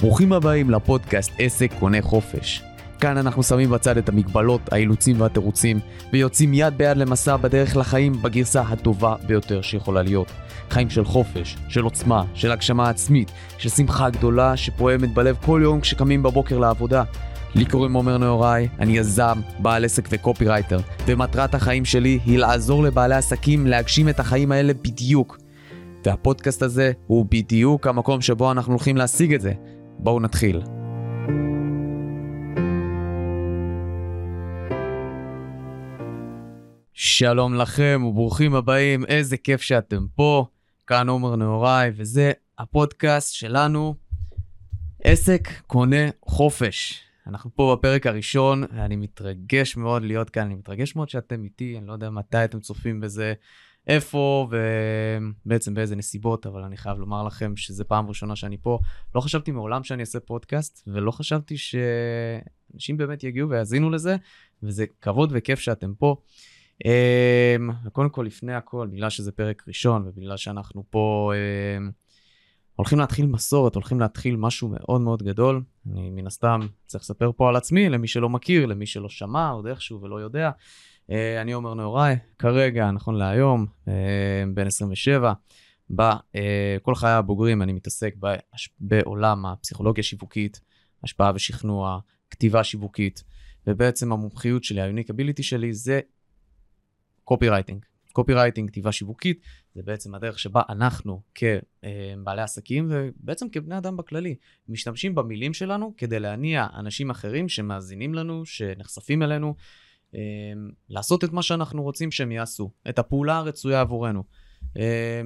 ברוכים הבאים לפודקאסט עסק קונה חופש. כאן אנחנו שמים בצד את המגבלות, האילוצים והתירוצים, ויוצאים יד ביד למסע בדרך לחיים בגרסה הטובה ביותר שיכולה להיות. חיים של חופש, של עוצמה, של הגשמה עצמית, של שמחה גדולה שפועמת בלב כל יום כשקמים בבוקר לעבודה. לי קוראים עומר נהוראי, אני יזם, בעל עסק וקופירייטר, ומטרת החיים שלי היא לעזור לבעלי עסקים להגשים את החיים האלה בדיוק. והפודקאסט הזה הוא בדיוק המקום שבו אנחנו הולכים להשיג את זה. בואו נתחיל. שלום לכם וברוכים הבאים, איזה כיף שאתם פה. כאן עומר נהוראי, וזה הפודקאסט שלנו, עסק קונה חופש. אנחנו פה בפרק הראשון, ואני מתרגש מאוד להיות כאן, אני מתרגש מאוד שאתם איתי, אני לא יודע מתי אתם צופים בזה, איפה ובעצם באיזה נסיבות, אבל אני חייב לומר לכם שזו פעם ראשונה שאני פה. לא חשבתי מעולם שאני אעשה פודקאסט, ולא חשבתי שאנשים באמת יגיעו ויאזינו לזה, וזה כבוד וכיף שאתם פה. אמ, קודם כל, לפני הכל, בגלל שזה פרק ראשון, ובגלל שאנחנו פה אמ, הולכים להתחיל מסורת, הולכים להתחיל משהו מאוד מאוד גדול, אני מן הסתם צריך לספר פה על עצמי, למי שלא מכיר, למי שלא שמע עוד איכשהו ולא יודע. אה, אני עומר נהוראי, כרגע, נכון להיום, אה, בן 27. בכל חיי הבוגרים אני מתעסק בעולם הפסיכולוגיה השיווקית, השפעה ושכנוע, כתיבה שיווקית, ובעצם המומחיות שלי, ה-unique שלי זה copywriting. copywriting, כתיבה שיווקית, זה בעצם הדרך שבה אנחנו כבעלי עסקים ובעצם כבני אדם בכללי, משתמשים במילים שלנו כדי להניע אנשים אחרים שמאזינים לנו, שנחשפים אלינו, אמ, לעשות את מה שאנחנו רוצים שהם יעשו, את הפעולה הרצויה עבורנו.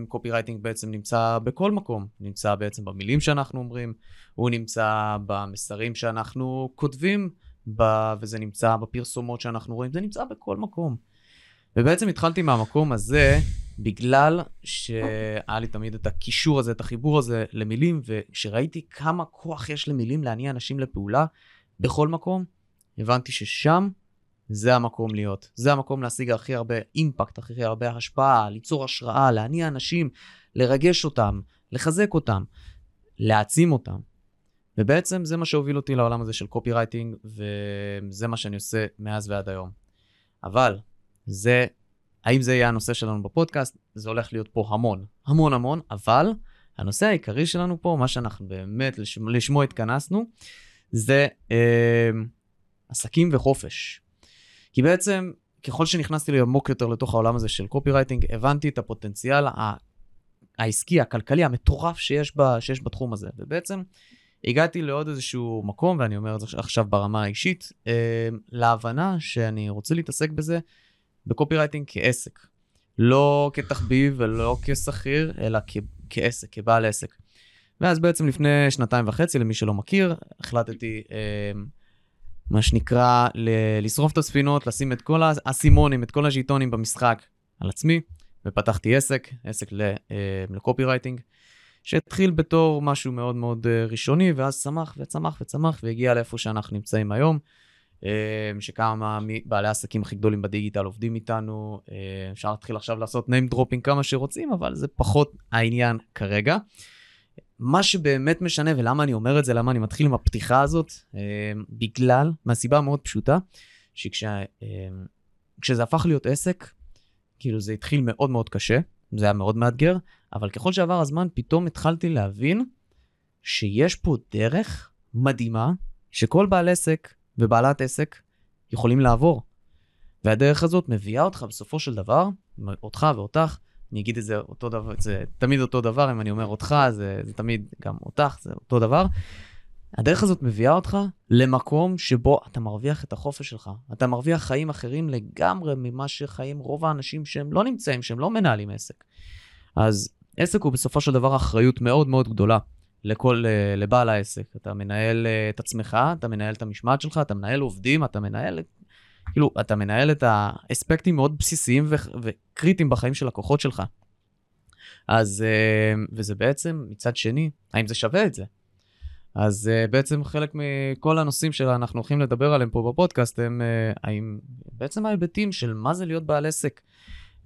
קופי אמ, רייטינג בעצם נמצא בכל מקום, נמצא בעצם במילים שאנחנו אומרים, הוא נמצא במסרים שאנחנו כותבים, ב... וזה נמצא בפרסומות שאנחנו רואים, זה נמצא בכל מקום. ובעצם התחלתי מהמקום הזה, בגלל שהיה לי תמיד את הקישור הזה, את החיבור הזה למילים, וכשראיתי כמה כוח יש למילים להניע אנשים לפעולה בכל מקום, הבנתי ששם זה המקום להיות. זה המקום להשיג הכי הרבה אימפקט, הכי הרבה השפעה, ליצור השראה, להניע אנשים, לרגש אותם, לחזק אותם, להעצים אותם. ובעצם זה מה שהוביל אותי לעולם הזה של קופי רייטינג, וזה מה שאני עושה מאז ועד היום. אבל, זה, האם זה יהיה הנושא שלנו בפודקאסט? זה הולך להיות פה המון, המון המון, אבל הנושא העיקרי שלנו פה, מה שאנחנו באמת לשמו, לשמו התכנסנו, זה אה, עסקים וחופש. כי בעצם, ככל שנכנסתי לי עמוק יותר לתוך העולם הזה של copywriting, הבנתי את הפוטנציאל העסקי, הכלכלי, המטורף שיש, ב, שיש בתחום הזה. ובעצם הגעתי לעוד איזשהו מקום, ואני אומר את זה עכשיו ברמה האישית, אה, להבנה שאני רוצה להתעסק בזה ב copywriting כעסק. לא כתחביב ולא כשכיר, אלא כ- כעסק, כבעל עסק. ואז בעצם לפני שנתיים וחצי, למי שלא מכיר, החלטתי אה, מה שנקרא, ל- לשרוף את הספינות, לשים את כל האסימונים, את כל הז'יטונים במשחק על עצמי, ופתחתי עסק, עסק ל- אה, לקופי רייטינג, שהתחיל בתור משהו מאוד מאוד אה, ראשוני, ואז צמח וצמח וצמח, והגיע לאיפה שאנחנו נמצאים היום, שכמה מבעלי העסקים הכי גדולים בדיגיטל עובדים איתנו, אפשר להתחיל עכשיו לעשות name dropping כמה שרוצים, אבל זה פחות העניין כרגע. מה שבאמת משנה, ולמה אני אומר את זה, למה אני מתחיל עם הפתיחה הזאת, אה, בגלל, מהסיבה המאוד פשוטה, שכשזה אה, הפך להיות עסק, כאילו זה התחיל מאוד מאוד קשה, זה היה מאוד מאתגר, אבל ככל שעבר הזמן, פתאום התחלתי להבין שיש פה דרך מדהימה, שכל בעל עסק ובעלת עסק יכולים לעבור. והדרך הזאת מביאה אותך בסופו של דבר, אותך ואותך, אני אגיד את זה אותו דבר, זה תמיד אותו דבר, אם אני אומר אותך, זה, זה תמיד גם אותך, זה אותו דבר. הדרך הזאת מביאה אותך למקום שבו אתה מרוויח את החופש שלך. אתה מרוויח חיים אחרים לגמרי ממה שחיים רוב האנשים שהם לא נמצאים, שהם לא מנהלים עסק. אז עסק הוא בסופו של דבר אחריות מאוד מאוד גדולה לכל, לבעל העסק. אתה מנהל אה, את עצמך, אתה מנהל את המשמעת שלך, אתה מנהל עובדים, אתה מנהל כאילו, אתה מנהל את האספקטים מאוד בסיסיים ו- וקריטיים בחיים של לקוחות שלך. אז, אה, וזה בעצם, מצד שני, האם זה שווה את זה? אז אה, בעצם חלק מכל הנושאים שאנחנו הולכים לדבר עליהם פה בפודקאסט הם אה, האם בעצם ההיבטים של מה זה להיות בעל עסק.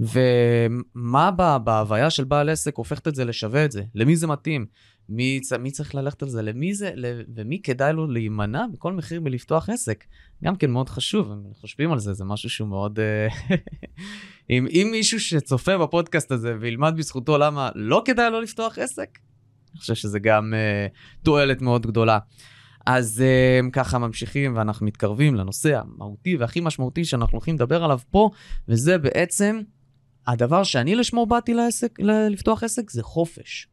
ומה בה, בהוויה של בעל עסק הופכת את זה לשווה את זה? למי זה מתאים? מי, מי צריך ללכת על זה? למי זה, ומי כדאי לו להימנע בכל מחיר מלפתוח עסק? גם כן מאוד חשוב, אם חושבים על זה, זה משהו שהוא מאוד... אה, אם, אם מישהו שצופה בפודקאסט הזה וילמד בזכותו למה לא כדאי לו לפתוח עסק, אני חושב שזה גם uh, תועלת מאוד גדולה. אז uh, ככה ממשיכים ואנחנו מתקרבים לנושא המהותי והכי משמעותי שאנחנו הולכים לדבר עליו פה, וזה בעצם הדבר שאני לשמו באתי לעסק, לפתוח עסק, זה חופש.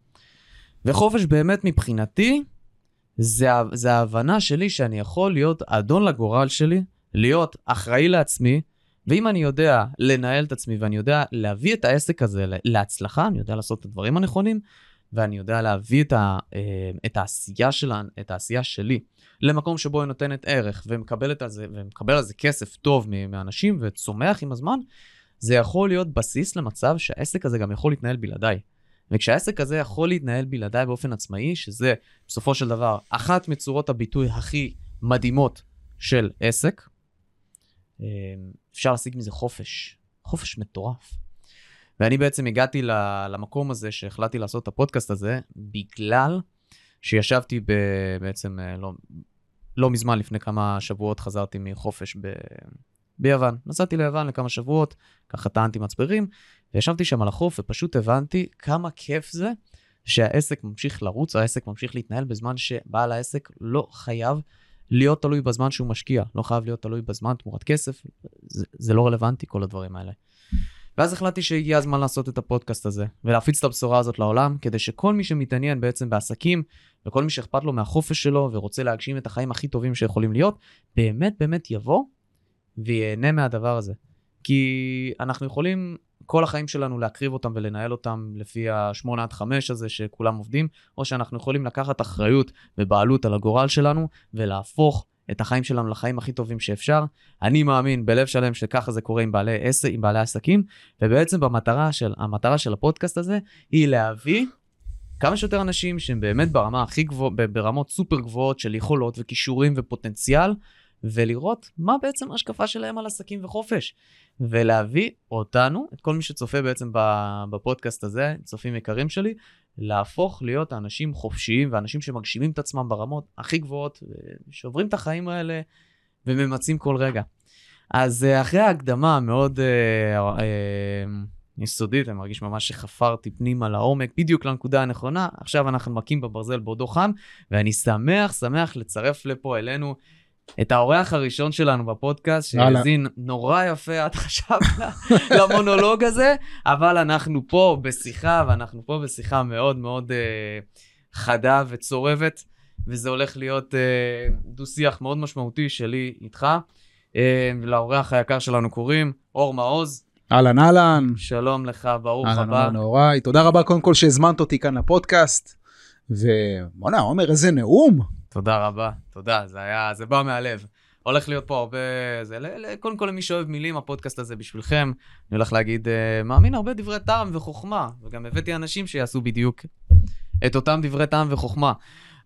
וחופש באמת מבחינתי, זה, זה ההבנה שלי שאני יכול להיות אדון לגורל שלי, להיות אחראי לעצמי, ואם אני יודע לנהל את עצמי ואני יודע להביא את העסק הזה להצלחה, אני יודע לעשות את הדברים הנכונים, ואני יודע להביא את, ה, אה, את, העשייה, שלה, את העשייה שלי למקום שבו היא נותנת ערך ומקבלת על זה, ומקבל על זה כסף טוב מאנשים וצומח עם הזמן, זה יכול להיות בסיס למצב שהעסק הזה גם יכול להתנהל בלעדיי. וכשהעסק הזה יכול להתנהל בלעדיי באופן עצמאי, שזה בסופו של דבר אחת מצורות הביטוי הכי מדהימות של עסק, אה, אפשר להשיג מזה חופש, חופש מטורף. ואני בעצם הגעתי למקום הזה שהחלטתי לעשות את הפודקאסט הזה, בגלל שישבתי ב, בעצם אה, לא, לא מזמן, לפני כמה שבועות חזרתי מחופש ב, ביוון. נסעתי ליוון לכמה שבועות, ככה טענתי מצברים, וישבתי שם על החוף ופשוט הבנתי כמה כיף זה שהעסק ממשיך לרוץ, העסק ממשיך להתנהל בזמן שבעל העסק לא חייב להיות תלוי בזמן שהוא משקיע, לא חייב להיות תלוי בזמן תמורת כסף, זה, זה לא רלוונטי כל הדברים האלה. ואז החלטתי שהגיע הזמן לעשות את הפודקאסט הזה, ולהפיץ את הבשורה הזאת לעולם, כדי שכל מי שמתעניין בעצם בעסקים, וכל מי שאכפת לו מהחופש שלו, ורוצה להגשים את החיים הכי טובים שיכולים להיות, באמת באמת יבוא וייהנה מהדבר הזה. כי אנחנו יכולים כל החיים שלנו להקריב אותם ולנהל אותם לפי השמונה עד חמש הזה שכולם עובדים, או שאנחנו יכולים לקחת אחריות ובעלות על הגורל שלנו ולהפוך את החיים שלנו לחיים הכי טובים שאפשר. אני מאמין בלב שלם שככה זה קורה עם בעלי, עסק, עם בעלי עסקים, ובעצם במטרה של, המטרה של הפודקאסט הזה היא להביא כמה שיותר אנשים שהם באמת ברמה הכי גבוהה, ברמות סופר גבוהות של יכולות וכישורים ופוטנציאל, ולראות מה בעצם ההשקפה שלהם על עסקים וחופש. ולהביא אותנו, את כל מי שצופה בעצם בפודקאסט הזה, צופים יקרים שלי, להפוך להיות אנשים חופשיים ואנשים שמגשימים את עצמם ברמות הכי גבוהות, ושעוברים את החיים האלה וממצים כל רגע. אז אה, אחרי ההקדמה המאוד אה, אה, יסודית, אני מרגיש ממש שחפרתי פנימה לעומק, בדיוק לנקודה הנכונה, עכשיו אנחנו מכים בברזל בעודו חם, ואני שמח, שמח לצרף לפה אלינו את האורח הראשון שלנו בפודקאסט, שהאזין נורא יפה עד עכשיו למונולוג הזה, אבל אנחנו פה בשיחה, ואנחנו פה בשיחה מאוד מאוד uh, חדה וצורבת, וזה הולך להיות uh, דו-שיח מאוד משמעותי שלי איתך. Uh, לאורח היקר שלנו קוראים אור מעוז. אהלן אהלן. שלום לך, ברוך הבא. אהלן אהלן תודה רבה קודם כל שהזמנת אותי כאן לפודקאסט. ובואנה, עומר, איזה נאום. תודה רבה, תודה, זה היה, זה בא מהלב. הולך להיות פה הרבה, זה, קודם כל למי שאוהב מילים, הפודקאסט הזה בשבילכם. אני הולך להגיד, uh, מאמין הרבה דברי טעם וחוכמה, וגם הבאתי אנשים שיעשו בדיוק את אותם דברי טעם וחוכמה.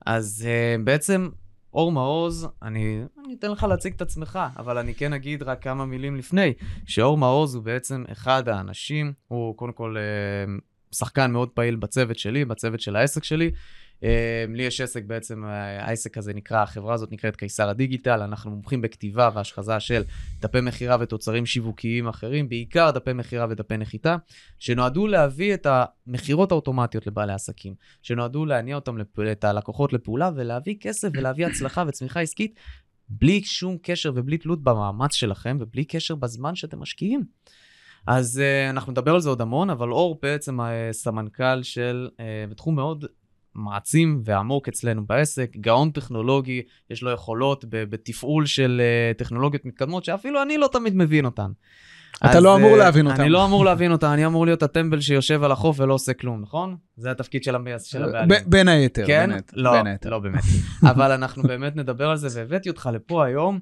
אז uh, בעצם, אור מעוז, אני, אני אתן לך להציג את עצמך, אבל אני כן אגיד רק כמה מילים לפני, שאור מעוז הוא בעצם אחד האנשים, הוא קודם כל uh, שחקן מאוד פעיל בצוות שלי, בצוות של העסק שלי. אמ, לי יש עסק בעצם, העסק הזה נקרא, החברה הזאת נקראת קיסר הדיגיטל, אנחנו מומחים בכתיבה והשחזה של דפי מכירה ותוצרים שיווקיים אחרים, בעיקר דפי מכירה ודפי נחיתה, שנועדו להביא את המכירות האוטומטיות לבעלי עסקים, שנועדו להניע אותם, את הלקוחות לפעולה ולהביא כסף ולהביא הצלחה וצמיחה עסקית, בלי שום קשר ובלי תלות במאמץ שלכם ובלי קשר בזמן שאתם משקיעים. אז uh, אנחנו נדבר על זה עוד המון, אבל אור בעצם הסמנכ"ל של, uh, בתחום מאוד מעצים ועמוק אצלנו בעסק, גאון טכנולוגי, יש לו יכולות בתפעול של uh, טכנולוגיות מתקדמות, שאפילו אני לא תמיד מבין אותן. אתה לא אמור uh, להבין אותן. אני לא אמור להבין אותן, אני אמור להיות הטמבל שיושב על החוף ולא עושה כלום, נכון? זה התפקיד של הבעלים. בין היתר, כן? בין היתר. לא, בין היתר. לא באמת. אבל אנחנו באמת נדבר על זה, והבאתי אותך לפה היום.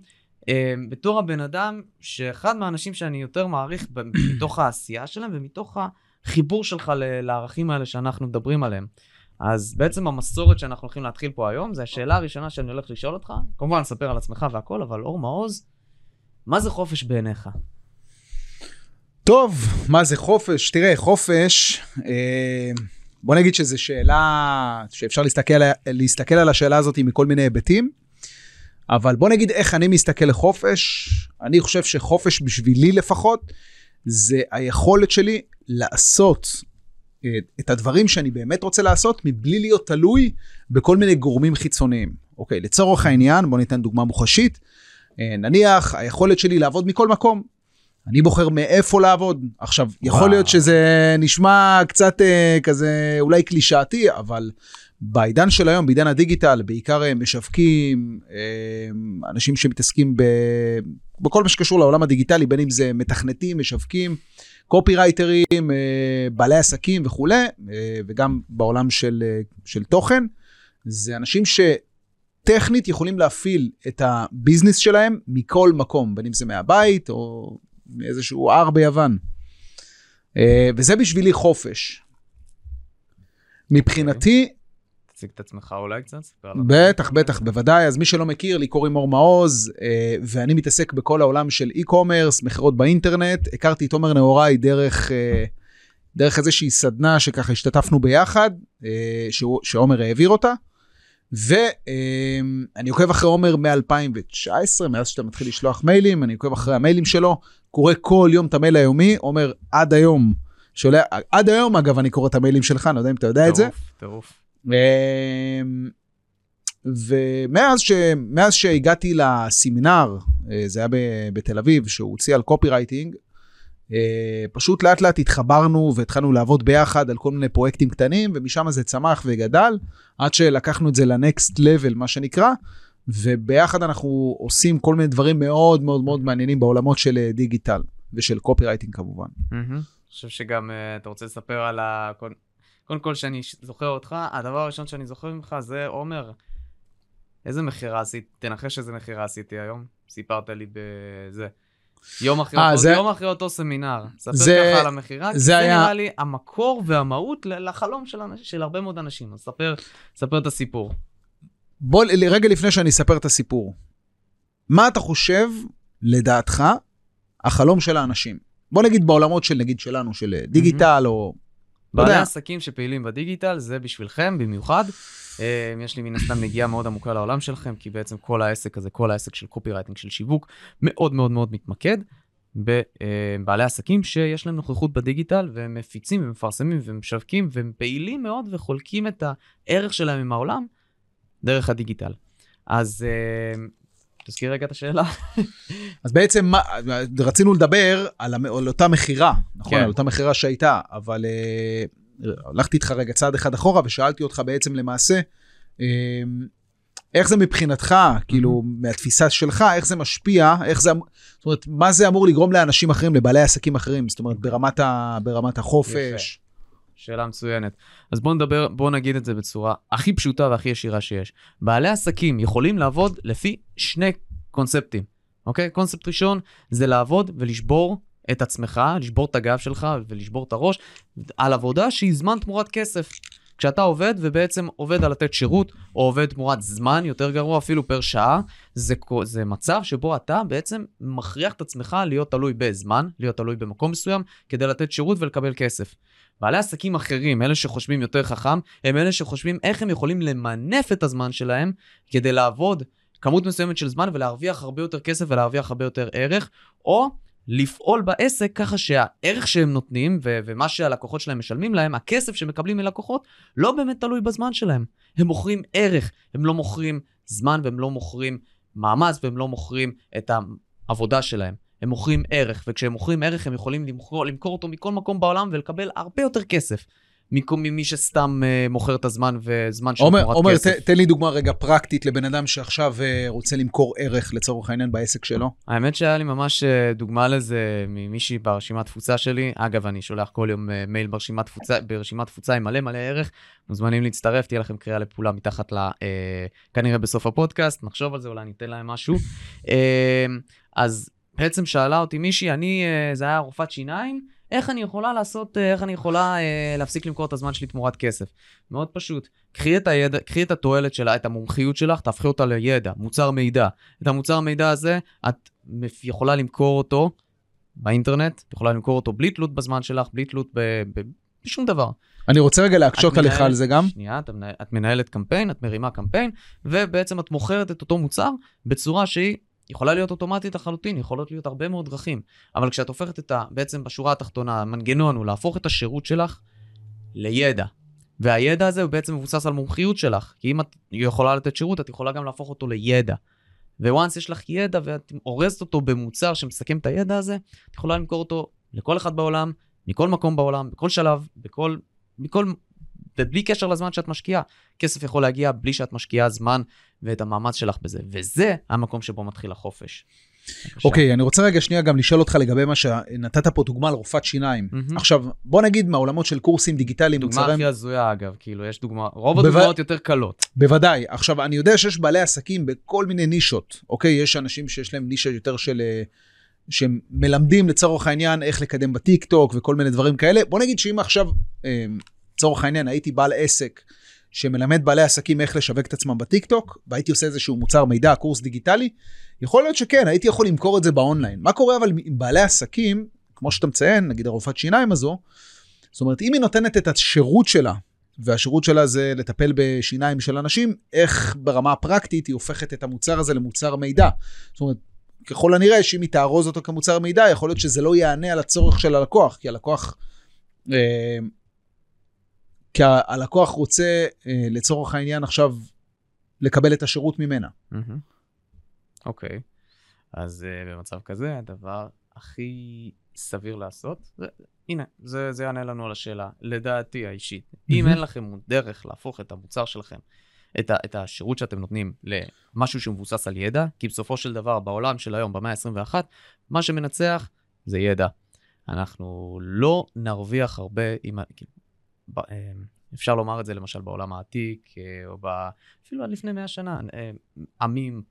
בתור הבן אדם, שאחד מהאנשים שאני יותר מעריך מתוך העשייה שלהם ומתוך החיבור שלך לערכים האלה שאנחנו מדברים עליהם. אז בעצם המסורת שאנחנו הולכים להתחיל פה היום, זה השאלה הראשונה שאני הולך לשאול אותך, כמובן ספר על עצמך והכל, אבל אור מעוז, מה זה חופש בעיניך? טוב, מה זה חופש? תראה, חופש, אה, בוא נגיד שזו שאלה שאפשר להסתכל, להסתכל על השאלה הזאת מכל מיני היבטים, אבל בוא נגיד איך אני מסתכל לחופש. אני חושב שחופש בשבילי לפחות, זה היכולת שלי לעשות את הדברים שאני באמת רוצה לעשות מבלי להיות תלוי בכל מיני גורמים חיצוניים. אוקיי, לצורך העניין, בוא ניתן דוגמה מוחשית. אה, נניח היכולת שלי לעבוד מכל מקום. אני בוחר מאיפה לעבוד. עכשיו, יכול וואו. להיות שזה נשמע קצת אה, כזה אולי קלישאתי, אבל בעידן של היום, בעידן הדיגיטל, בעיקר אה, משווקים, אה, אנשים שמתעסקים ב... בכל מה שקשור לעולם הדיגיטלי, בין אם זה מתכנתים, משווקים, קופירייטרים, אה, בעלי עסקים וכולי, אה, וגם בעולם של, אה, של תוכן, זה אנשים שטכנית יכולים להפעיל את הביזנס שלהם מכל מקום, בין אם זה מהבית או מאיזשהו הר ביוון. וזה בשבילי חופש. מבחינתי, תציג את עצמך אולי קצת? בטח, בטח, בוודאי. אז מי שלא מכיר, לי קוראים אור מעוז, אה, ואני מתעסק בכל העולם של e-commerce, מכירות באינטרנט. הכרתי את עומר נהוראי דרך, אה, דרך איזושהי סדנה שככה השתתפנו ביחד, אה, שעומר העביר אותה. ואני עוקב אחרי עומר מ-2019, מאז שאתה מתחיל לשלוח מיילים, אני עוקב אחרי המיילים שלו, קורא כל יום את המייל היומי, עומר עד היום, שולה, עד היום אגב אני קורא את המיילים שלך, אני לא יודע אם אתה יודע את זה. טירוף, טירוף. אמ, ומאז ש... שהגעתי לסמינר, אה, זה היה בתל אביב, שהוא הוציא על קופי רייטינג, אה, פשוט לאט לאט התחברנו והתחלנו לעבוד ביחד על כל מיני פרויקטים קטנים, ומשם זה צמח וגדל, עד שלקחנו את זה לנקסט לבל, מה שנקרא, וביחד אנחנו עושים כל מיני דברים מאוד מאוד מאוד מעניינים בעולמות של אה, דיגיטל ושל קופי רייטינג כמובן. אני חושב שגם אתה רוצה לספר על ה... קודם- כל, שאני זוכר אותך, הדבר הראשון שאני זוכר ממך זה, עומר, איזה מכירה עשית? תנחש איזה מכירה עשיתי היום. סיפרת לי בזה. יום אחרי, אה, אותו, זה- יום אחרי אותו סמינר. ספר זה- ככה על המכירה, כי זה זה היה- נראה לי המקור והמהות לחלום של, אנש- של הרבה מאוד אנשים. אז ספר, ספר את הסיפור. בוא, רגע לפני שאני אספר את הסיפור, מה אתה חושב, לדעתך, החלום של האנשים? בוא נגיד בעולמות של, נגיד שלנו, של אה, דיגיטל או... בעלי. עסקים שפעילים בדיגיטל, זה בשבילכם במיוחד. אה, יש לי מן הסתם נגיעה מאוד עמוקה לעולם שלכם, כי בעצם כל העסק הזה, כל העסק של קופי רייטינג, של שיווק, מאוד מאוד מאוד מתמקד בבעלי עסקים שיש להם נוכחות בדיגיטל, והם מפיצים ומפרסמים ומשווקים, והם פעילים מאוד וחולקים את הערך שלהם עם העולם דרך הדיגיטל. אז אה, תזכיר רגע את השאלה. אז בעצם מה, רצינו לדבר על, המ- על אותה מכירה, נכון? כן. על אותה מכירה שהייתה, אבל אה, הלכתי איתך רגע צעד אחד אחורה ושאלתי אותך בעצם למעשה, אה, איך זה מבחינתך, כאילו, מהתפיסה שלך, איך זה משפיע, איך זה, אמ- זאת אומרת, מה זה אמור לגרום לאנשים אחרים, לבעלי עסקים אחרים, זאת אומרת, ברמת, ה, ברמת החופש. שאלה מצוינת. אז בואו נדבר, בואו נגיד את זה בצורה הכי פשוטה והכי ישירה שיש. בעלי עסקים יכולים לעבוד לפי שני קונספטים, אוקיי? קונספט ראשון זה לעבוד ולשבור את עצמך, לשבור את הגב שלך ולשבור את הראש על עבודה שהיא זמן תמורת כסף. כשאתה עובד ובעצם עובד על לתת שירות, או עובד תמורת זמן, יותר גרוע אפילו פר שעה, זה, זה מצב שבו אתה בעצם מכריח את עצמך להיות תלוי בזמן, להיות תלוי במקום מסוים, כדי לתת שירות ולקבל כסף. בעלי עסקים אחרים, אלה שחושבים יותר חכם, הם אלה שחושבים איך הם יכולים למנף את הזמן שלהם כדי לעבוד כמות מסוימת של זמן ולהרוויח הרבה יותר כסף ולהרוויח הרבה יותר ערך, או לפעול בעסק ככה שהערך שהם נותנים ו- ומה שהלקוחות שלהם משלמים להם, הכסף שמקבלים מלקוחות, לא באמת תלוי בזמן שלהם. הם מוכרים ערך, הם לא מוכרים זמן והם לא מוכרים מאמץ והם לא מוכרים את העבודה שלהם. הם מוכרים ערך, וכשהם מוכרים ערך הם יכולים למכור, למכור אותו מכל מקום בעולם ולקבל הרבה יותר כסף ממי שסתם uh, מוכר את הזמן וזמן של עומר, תמורת עומר, כסף. ת- תן לי דוגמה רגע פרקטית לבן אדם שעכשיו אה, רוצה למכור ערך לצורך העניין בעסק שלו. האמת שהיה לי ממש אה, דוגמה לזה ממישהי ברשימת תפוצה שלי. אגב, אני שולח כל יום מייל ברשימת תפוצה, ברשימת תפוצה עם מלא מלא ערך. מוזמנים להצטרף, תהיה לכם קריאה לפעולה מתחת ל... אה, כנראה בסוף הפודקאסט, נחשוב על זה, אולי ניתן להם משהו. אז בעצם שאלה אותי מישהי, אני, אה, זה היה רופאת שיניים, איך אני יכולה לעשות, אה, איך אני יכולה אה, להפסיק למכור את הזמן שלי תמורת כסף? מאוד פשוט. קחי את הידע, קחי את התועלת שלה, את המומחיות שלך, תהפכי אותה לידע, מוצר מידע. את המוצר מידע הזה, את יכולה למכור אותו באינטרנט, את יכולה למכור אותו בלי תלות בזמן שלך, בלי תלות ב- ב- בשום דבר. אני רוצה רגע להקשות עליך על זה גם. שנייה, את, מנהל, את מנהלת קמפיין, את מרימה קמפיין, ובעצם את מוכרת את אותו מוצר בצורה שהיא יכולה להיות אוטומטית לחלוטין, יכולות להיות הרבה מאוד דרכים. אבל כשאת הופכת את ה... בעצם בשורה התחתונה, המנגנון הוא להפוך את השירות שלך לידע. והידע הזה הוא בעצם מבוסס על מומחיות שלך. כי אם את יכולה לתת שירות, את יכולה גם להפוך אותו לידע. וואנס יש לך ידע ואת אורזת אותו במוצר שמסכם את הידע הזה, את יכולה למכור אותו לכל אחד בעולם, מכל מקום בעולם, בכל שלב, בכל... מכל... ובלי קשר לזמן שאת משקיעה. כסף יכול להגיע בלי שאת משקיעה זמן ואת המאמץ שלך בזה. וזה המקום שבו מתחיל החופש. אוקיי, אני רוצה רגע שנייה גם לשאול אותך לגבי מה שנתת פה דוגמה על רופאת שיניים. מהמם. עכשיו, בוא נגיד מהעולמות של קורסים דיגיטליים, דוגמה מוצרי... הכי הזויה אגב, כאילו יש דוגמה, רוב בוודאי- הדוגמאות יותר קלות. בוודאי. עכשיו, אני יודע שיש בעלי עסקים בכל מיני נישות, אוקיי? יש אנשים שיש להם נישה יותר של... אה, שמלמדים לצורך העניין איך לקדם בטיק טוק וכל מיני דברים כאלה. בוא נגיד שאם עכשיו, אה, לצורך העניין, הייתי בעל עסק שמלמד בעלי עסקים איך לשווק את עצמם בטיק טוק, והייתי עושה איזשהו מוצר מידע, קורס דיגיטלי, יכול להיות שכן, הייתי יכול למכור את זה באונליין. מה קורה אבל עם בעלי עסקים, כמו שאתה מציין, נגיד הרופאת שיניים הזו, זאת אומרת, אם היא נותנת את השירות שלה, והשירות שלה זה לטפל בשיניים של אנשים, איך ברמה הפרקטית היא הופכת את המוצר הזה למוצר מידע. זאת אומרת, ככל הנראה שאם היא תארוז אותו כמוצר מידע, יכול להיות שזה לא יענה על הצורך של הלקוח, כי הלקוח... אה, כי הלקוח רוצה אה, לצורך העניין עכשיו לקבל את השירות ממנה. אוקיי, אז uh, במצב כזה הדבר הכי סביר לעשות, זה, הנה, זה, זה יענה לנו על השאלה, לדעתי האישית. אם מהמם. אין לכם דרך להפוך את המוצר שלכם, את, ה, את השירות שאתם נותנים למשהו שמבוסס על ידע, כי בסופו של דבר בעולם של היום, במאה ה-21, מה שמנצח זה ידע. אנחנו לא נרוויח הרבה עם... אה, אפשר לומר את זה למשל בעולם העתיק, אה, או ב... אפילו עד לפני 100 שנה. אה, עמים,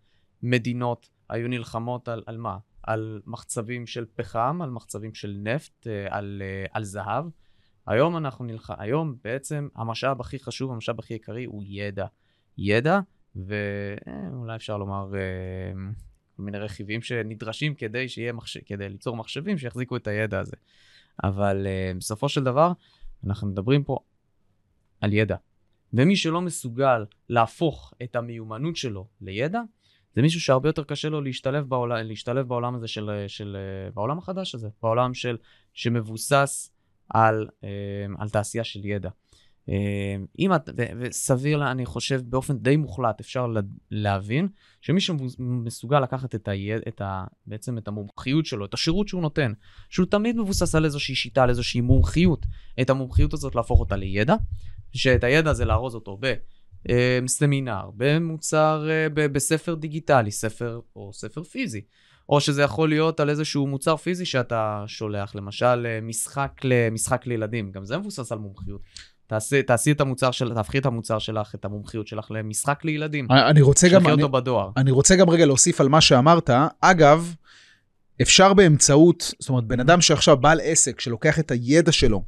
מדינות, היו נלחמות על, על מה? על מחצבים של פחם, על מחצבים של נפט, על, על זהב. היום אנחנו נלחם, היום בעצם המשאב הכי חשוב, המשאב הכי עיקרי הוא ידע. ידע, ואולי אפשר לומר כל מיני רכיבים שנדרשים כדי מחש... כדי ליצור מחשבים שיחזיקו את הידע הזה. אבל בסופו של דבר, אנחנו מדברים פה על ידע. ומי שלא מסוגל להפוך את המיומנות שלו לידע, זה מישהו שהרבה יותר קשה לו להשתלב בעולם, להשתלב בעולם הזה של, של, בעולם החדש הזה, בעולם של, שמבוסס על, אה, על תעשייה של ידע. אה, אם את, וסביר, אני חושב, באופן די מוחלט, אפשר לה- להבין שמי שמסוגל לקחת את היד, את ה, בעצם את המומחיות שלו, את השירות שהוא נותן, שהוא תמיד מבוסס על איזושהי שיטה, על איזושהי מומחיות, את המומחיות הזאת להפוך אותה לידע, שאת הידע הזה לארוז אותו בסמינר, במוצר, אה, בספר דיגיטלי, ספר או ספר פיזי. או שזה יכול להיות על איזשהו מוצר פיזי שאתה שולח, למשל אה, משחק, משחק לילדים, גם זה מבוסס על מומחיות. תעשי, תעשי את המוצר של, תהפכי את המוצר שלך, את המומחיות שלך למשחק לילדים. אני רוצה גם... שלחי אני- אותו בדואר. אני רוצה גם רגע להוסיף על מה שאמרת. אגב, אפשר באמצעות, זאת אומרת, בן אדם שעכשיו בעל עסק שלוקח את הידע שלו,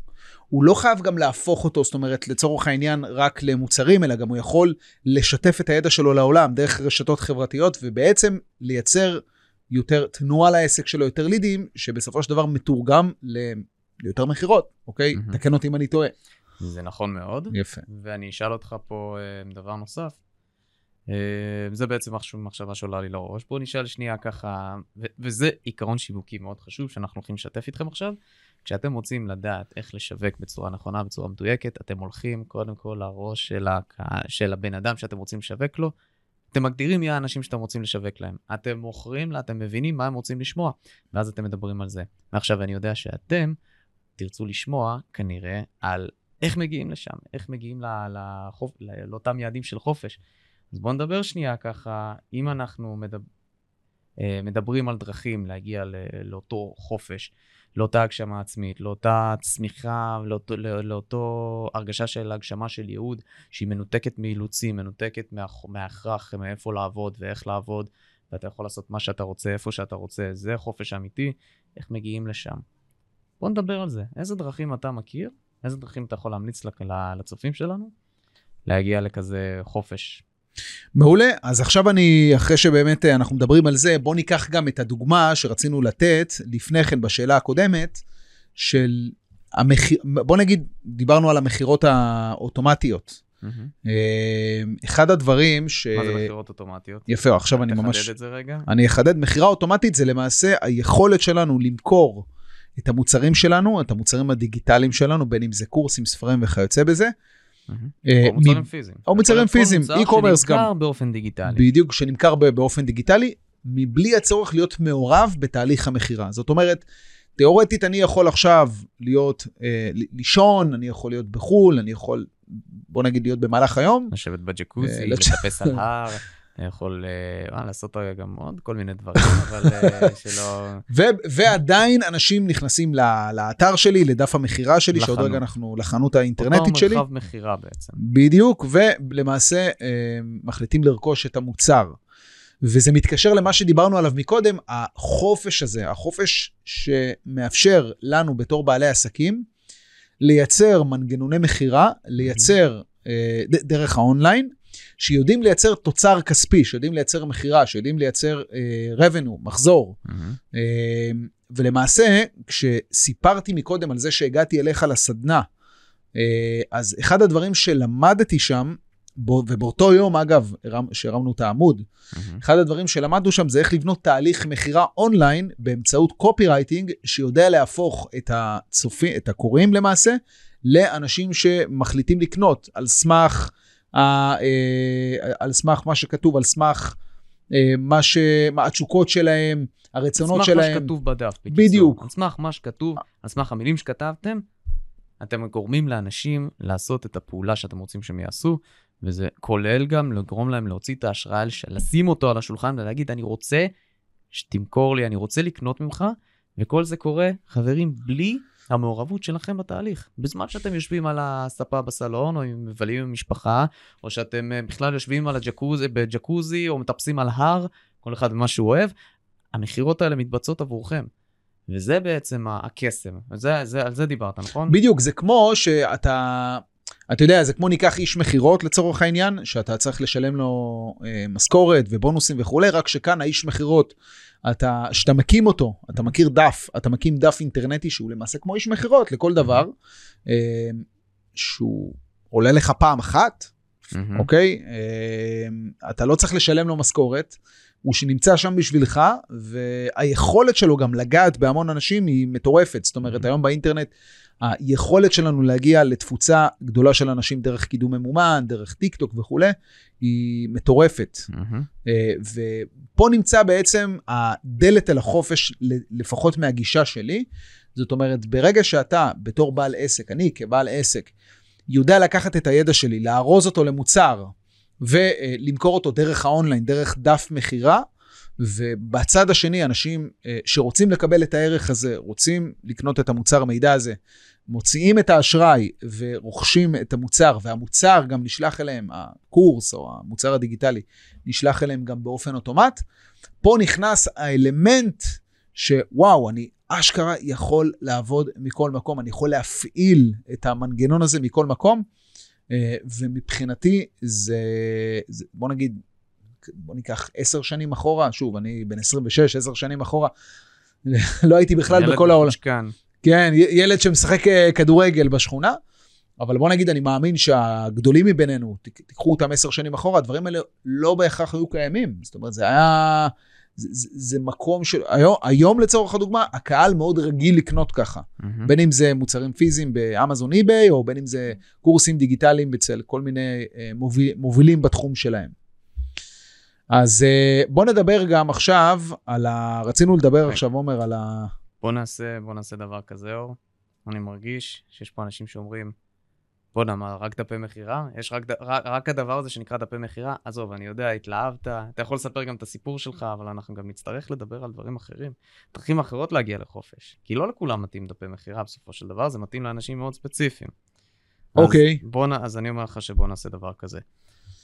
הוא לא חייב גם להפוך אותו, זאת אומרת, לצורך העניין, רק למוצרים, אלא גם הוא יכול לשתף את הידע שלו לעולם דרך רשתות חברתיות, ובעצם לייצר יותר תנועה לעסק שלו, יותר לידים, שבסופו של דבר מתורגם ל... ליותר מכירות, אוקיי? מהמם. תקן אותי אם אני טועה. זה נכון מאוד. יפה. ואני אשאל אותך פה אה, דבר נוסף. אה, זה בעצם משהו, מחשבה שעולה לי לראש. בואו נשאל שנייה ככה, ו- וזה עיקרון שיווקי מאוד חשוב שאנחנו הולכים לשתף איתכם עכשיו. כשאתם רוצים לדעת איך לשווק בצורה נכונה, בצורה מדויקת, אתם הולכים קודם כל לראש של, הקה... של הבן אדם שאתם רוצים לשווק לו. אתם מגדירים מי האנשים שאתם רוצים לשווק להם. אתם מוכרים לה, אתם מבינים מה הם רוצים לשמוע, ואז אתם מדברים על זה. ועכשיו אני יודע שאתם תרצו לשמוע כנראה על איך מגיעים לשם, איך מגיעים ל- לחופ... לאותם יעדים של חופש. אז בואו נדבר שנייה ככה, אם אנחנו מדב... אה, מדברים על דרכים להגיע ל- לאותו חופש, לאותה הגשמה עצמית, לאותה צמיחה, לאותו, לא- לאותו הרגשה של הגשמה של ייעוד, שהיא מנותקת מאילוצים, מנותקת מה- מההכרח מאיפה לעבוד ואיך לעבוד, ואתה יכול לעשות מה שאתה רוצה, איפה שאתה רוצה, זה חופש אמיתי, איך מגיעים לשם. בוא נדבר על זה. איזה דרכים אתה מכיר? איזה דרכים אתה יכול להמליץ לצופים שלנו? להגיע לכזה חופש מעולה, אז עכשיו אני, אחרי שבאמת אה, אנחנו מדברים על זה, בוא ניקח גם את הדוגמה שרצינו לתת לפני כן בשאלה הקודמת, של המחיר, בוא נגיד, דיברנו על המכירות האוטומטיות. אה, אחד הדברים ש... מה זה מכירות אוטומטיות? יפה, עכשיו אני ממש... תחדד את זה רגע. אני אחדד, מכירה אוטומטית זה למעשה היכולת שלנו למכור את המוצרים שלנו, את המוצרים הדיגיטליים שלנו, בין אם זה קורסים, ספרים וכיוצא בזה. אה, או מוצרים פיזיים. או מוצרים פיזיים, e-commerce שנמכר גם. באופן דיגיטלי. בדיוק, שנמכר באופן דיגיטלי, מבלי הצורך להיות מעורב בתהליך המכירה. זאת אומרת, תיאורטית אני יכול עכשיו להיות, אה, לישון, אני יכול להיות בחו"ל, אני יכול, בוא נגיד, להיות במהלך היום. לשבת בג'קוזי, אה, לטפס על הר, יכול אה, אה, לעשות גם עוד כל מיני דברים, אבל אה, שלא... ו- ועדיין אנשים נכנסים ל- לאתר שלי, לדף המכירה שלי, שעוד לחנות. רגע אנחנו, לחנות האינטרנטית שלי. אותו מרחב מכירה בעצם. בדיוק, ולמעשה אה, מחליטים לרכוש את המוצר. וזה מתקשר למה שדיברנו עליו מקודם, החופש הזה, החופש שמאפשר לנו בתור בעלי עסקים לייצר מנגנוני מכירה, לייצר אה, ד- דרך האונליין, שיודעים לייצר תוצר כספי, שיודעים לייצר מכירה, שיודעים לייצר אה, revenue, מחזור. מהמם. אה, ולמעשה, כשסיפרתי מקודם על זה שהגעתי אליך לסדנה, אה, אז אחד הדברים שלמדתי שם, בו- ובאותו יום, אגב, הרמ- שהרמנו את העמוד, מהמם. אחד הדברים שלמדנו שם זה איך לבנות תהליך מכירה אונליין באמצעות קופי רייטינג, שיודע להפוך את הצופים, את הקוראים למעשה, לאנשים שמחליטים לקנות על סמך, על סמך מה שכתוב, על סמך אה, מה ש... מה התשוקות שלהם, הרצונות על סמך מה שלהם. שכתוב בדף, בקיצור. בדיוק. על סמך מה שכתוב, על סמך המילים שכתבתם, אתם גורמים לאנשים לעשות את הפעולה שאתם רוצים שהם יעשו, וזה כולל גם לגרום להם להוציא את האשראי, לשים אותו על השולחן ולהגיד, אני רוצה שתמכור לי, אני רוצה לקנות ממך, וכל זה קורה, חברים, בלי המעורבות שלכם בתהליך. בזמן שאתם יושבים על הספה בסלון, או מבלים עם משפחה, או שאתם אה, בכלל יושבים על הג'קוזי, בג'קוזי, או מטפסים על הר, כל אחד במה שהוא אוהב, המכירות האלה מתבצעות עבורכם. וזה בעצם הקסם, זה, זה, על זה דיברת, נכון? בדיוק, זה כמו שאתה, אתה יודע, זה כמו ניקח איש מכירות לצורך העניין, שאתה צריך לשלם לו אה, משכורת ובונוסים וכולי, רק שכאן האיש מכירות, אתה, שאתה מקים אותו, אתה מכיר דף, אתה מקים דף אינטרנטי שהוא למעשה כמו איש מכירות לכל דבר, אה, שהוא עולה לך פעם אחת, מהמם. אוקיי? אה, אתה לא צריך לשלם לו משכורת, הוא שנמצא שם בשבילך, והיכולת שלו גם לגעת בהמון אנשים היא מטורפת. זאת אומרת, Mhm. היום באינטרנט, היכולת שלנו להגיע לתפוצה גדולה של אנשים דרך קידום ממומן, דרך טיק טוק וכולי, היא מטורפת. אה, ופה נמצא בעצם הדלת אל החופש, לפחות מהגישה שלי. זאת אומרת, ברגע שאתה בתור בעל עסק, אני כבעל עסק, יודע לקחת את הידע שלי, לארוז אותו למוצר ולמכור אותו דרך האונליין, דרך דף מכירה, ובצד השני, אנשים אה, שרוצים לקבל את הערך הזה, רוצים לקנות את המוצר המידע הזה, מוציאים את האשראי ורוכשים את המוצר, והמוצר גם נשלח אליהם, הקורס או המוצר הדיגיטלי, נשלח אליהם גם באופן אוטומט. פה נכנס האלמנט שוואו, אני אשכרה יכול לעבוד מכל מקום, אני יכול להפעיל את המנגנון הזה מכל מקום, אה, ומבחינתי זה, זה בוא נגיד, בוא ניקח עשר שנים אחורה, שוב, אני בן 26, עשר שנים אחורה, לא הייתי בכלל בכל העולם. כן, ילד שמשחק אה, כדורגל בשכונה, אבל בוא נגיד, אני מאמין שהגדולים מבינינו, תיקחו אותם עשר שנים אחורה, הדברים האלה לא בהכרח היו קיימים. זאת אומרת, זה היה... זה, זה, זה מקום של... היום, היום לצורך הדוגמה, הקהל מאוד רגיל לקנות ככה. מהמם. בין אם זה מוצרים פיזיים באמזון אי-ביי, או בין אם זה קורסים דיגיטליים אצל כל מיני אה, מוביל, מובילים בתחום שלהם. אז אה, בוא נדבר גם עכשיו על ה... רצינו לדבר כן. עכשיו, עומר, על ה... בוא נעשה, בוא נעשה דבר כזה, אור. אני מרגיש שיש פה אנשים שאומרים, בואנה, מה, רק דפי מכירה? יש רק, ד- רק, רק הדבר הזה שנקרא דפי מכירה? עזוב, אני יודע, התלהבת, אתה יכול לספר גם את הסיפור שלך, אבל אנחנו גם נצטרך לדבר על דברים אחרים. דרכים אחרות להגיע לחופש. כי לא לכולם מתאים דפי מכירה בסופו של דבר, זה מתאים לאנשים מאוד ספציפיים. אז אוקיי. בוא נ... אז אני אומר לך שבוא נעשה דבר כזה.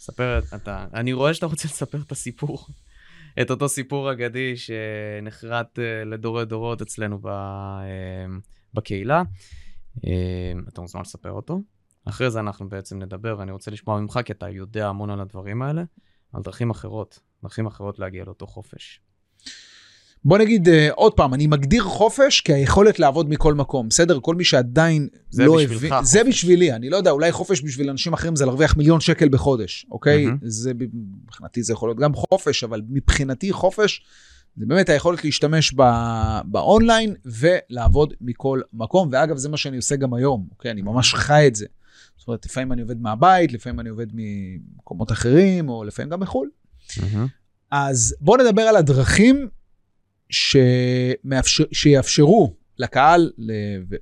ספר את, אתה, אני רואה שאתה רוצה לספר את הסיפור, את אותו סיפור אגדי שנחרט אה, לדורי דורות אצלנו ב, אה, בקהילה. אה, אתה מוזמן לספר אותו. אחרי זה אנחנו בעצם נדבר, ואני רוצה לשמוע ממך, כי אתה יודע המון על הדברים האלה, על דרכים אחרות, דרכים אחרות להגיע לאותו חופש. בוא נגיד uh, עוד פעם, אני מגדיר חופש כהיכולת לעבוד מכל מקום, בסדר? כל מי שעדיין זה לא בשבילך הבין... חופש. זה בשבילי, אני לא יודע, אולי חופש בשביל אנשים אחרים זה להרוויח מיליון שקל בחודש, אוקיי? מהמם. זה, מבחינתי זה יכול להיות גם חופש, אבל מבחינתי חופש זה באמת היכולת להשתמש ב... באונליין ולעבוד מכל מקום, ואגב, זה מה שאני עושה גם היום, אוקיי? אני ממש חי את זה. זאת אומרת, לפעמים אני עובד מהבית, לפעמים אני עובד ממקומות אחרים, או לפעמים גם מחו"ל. מהמם. אז בואו נדבר על הדרכים שמאפשר, שיאפשרו לקהל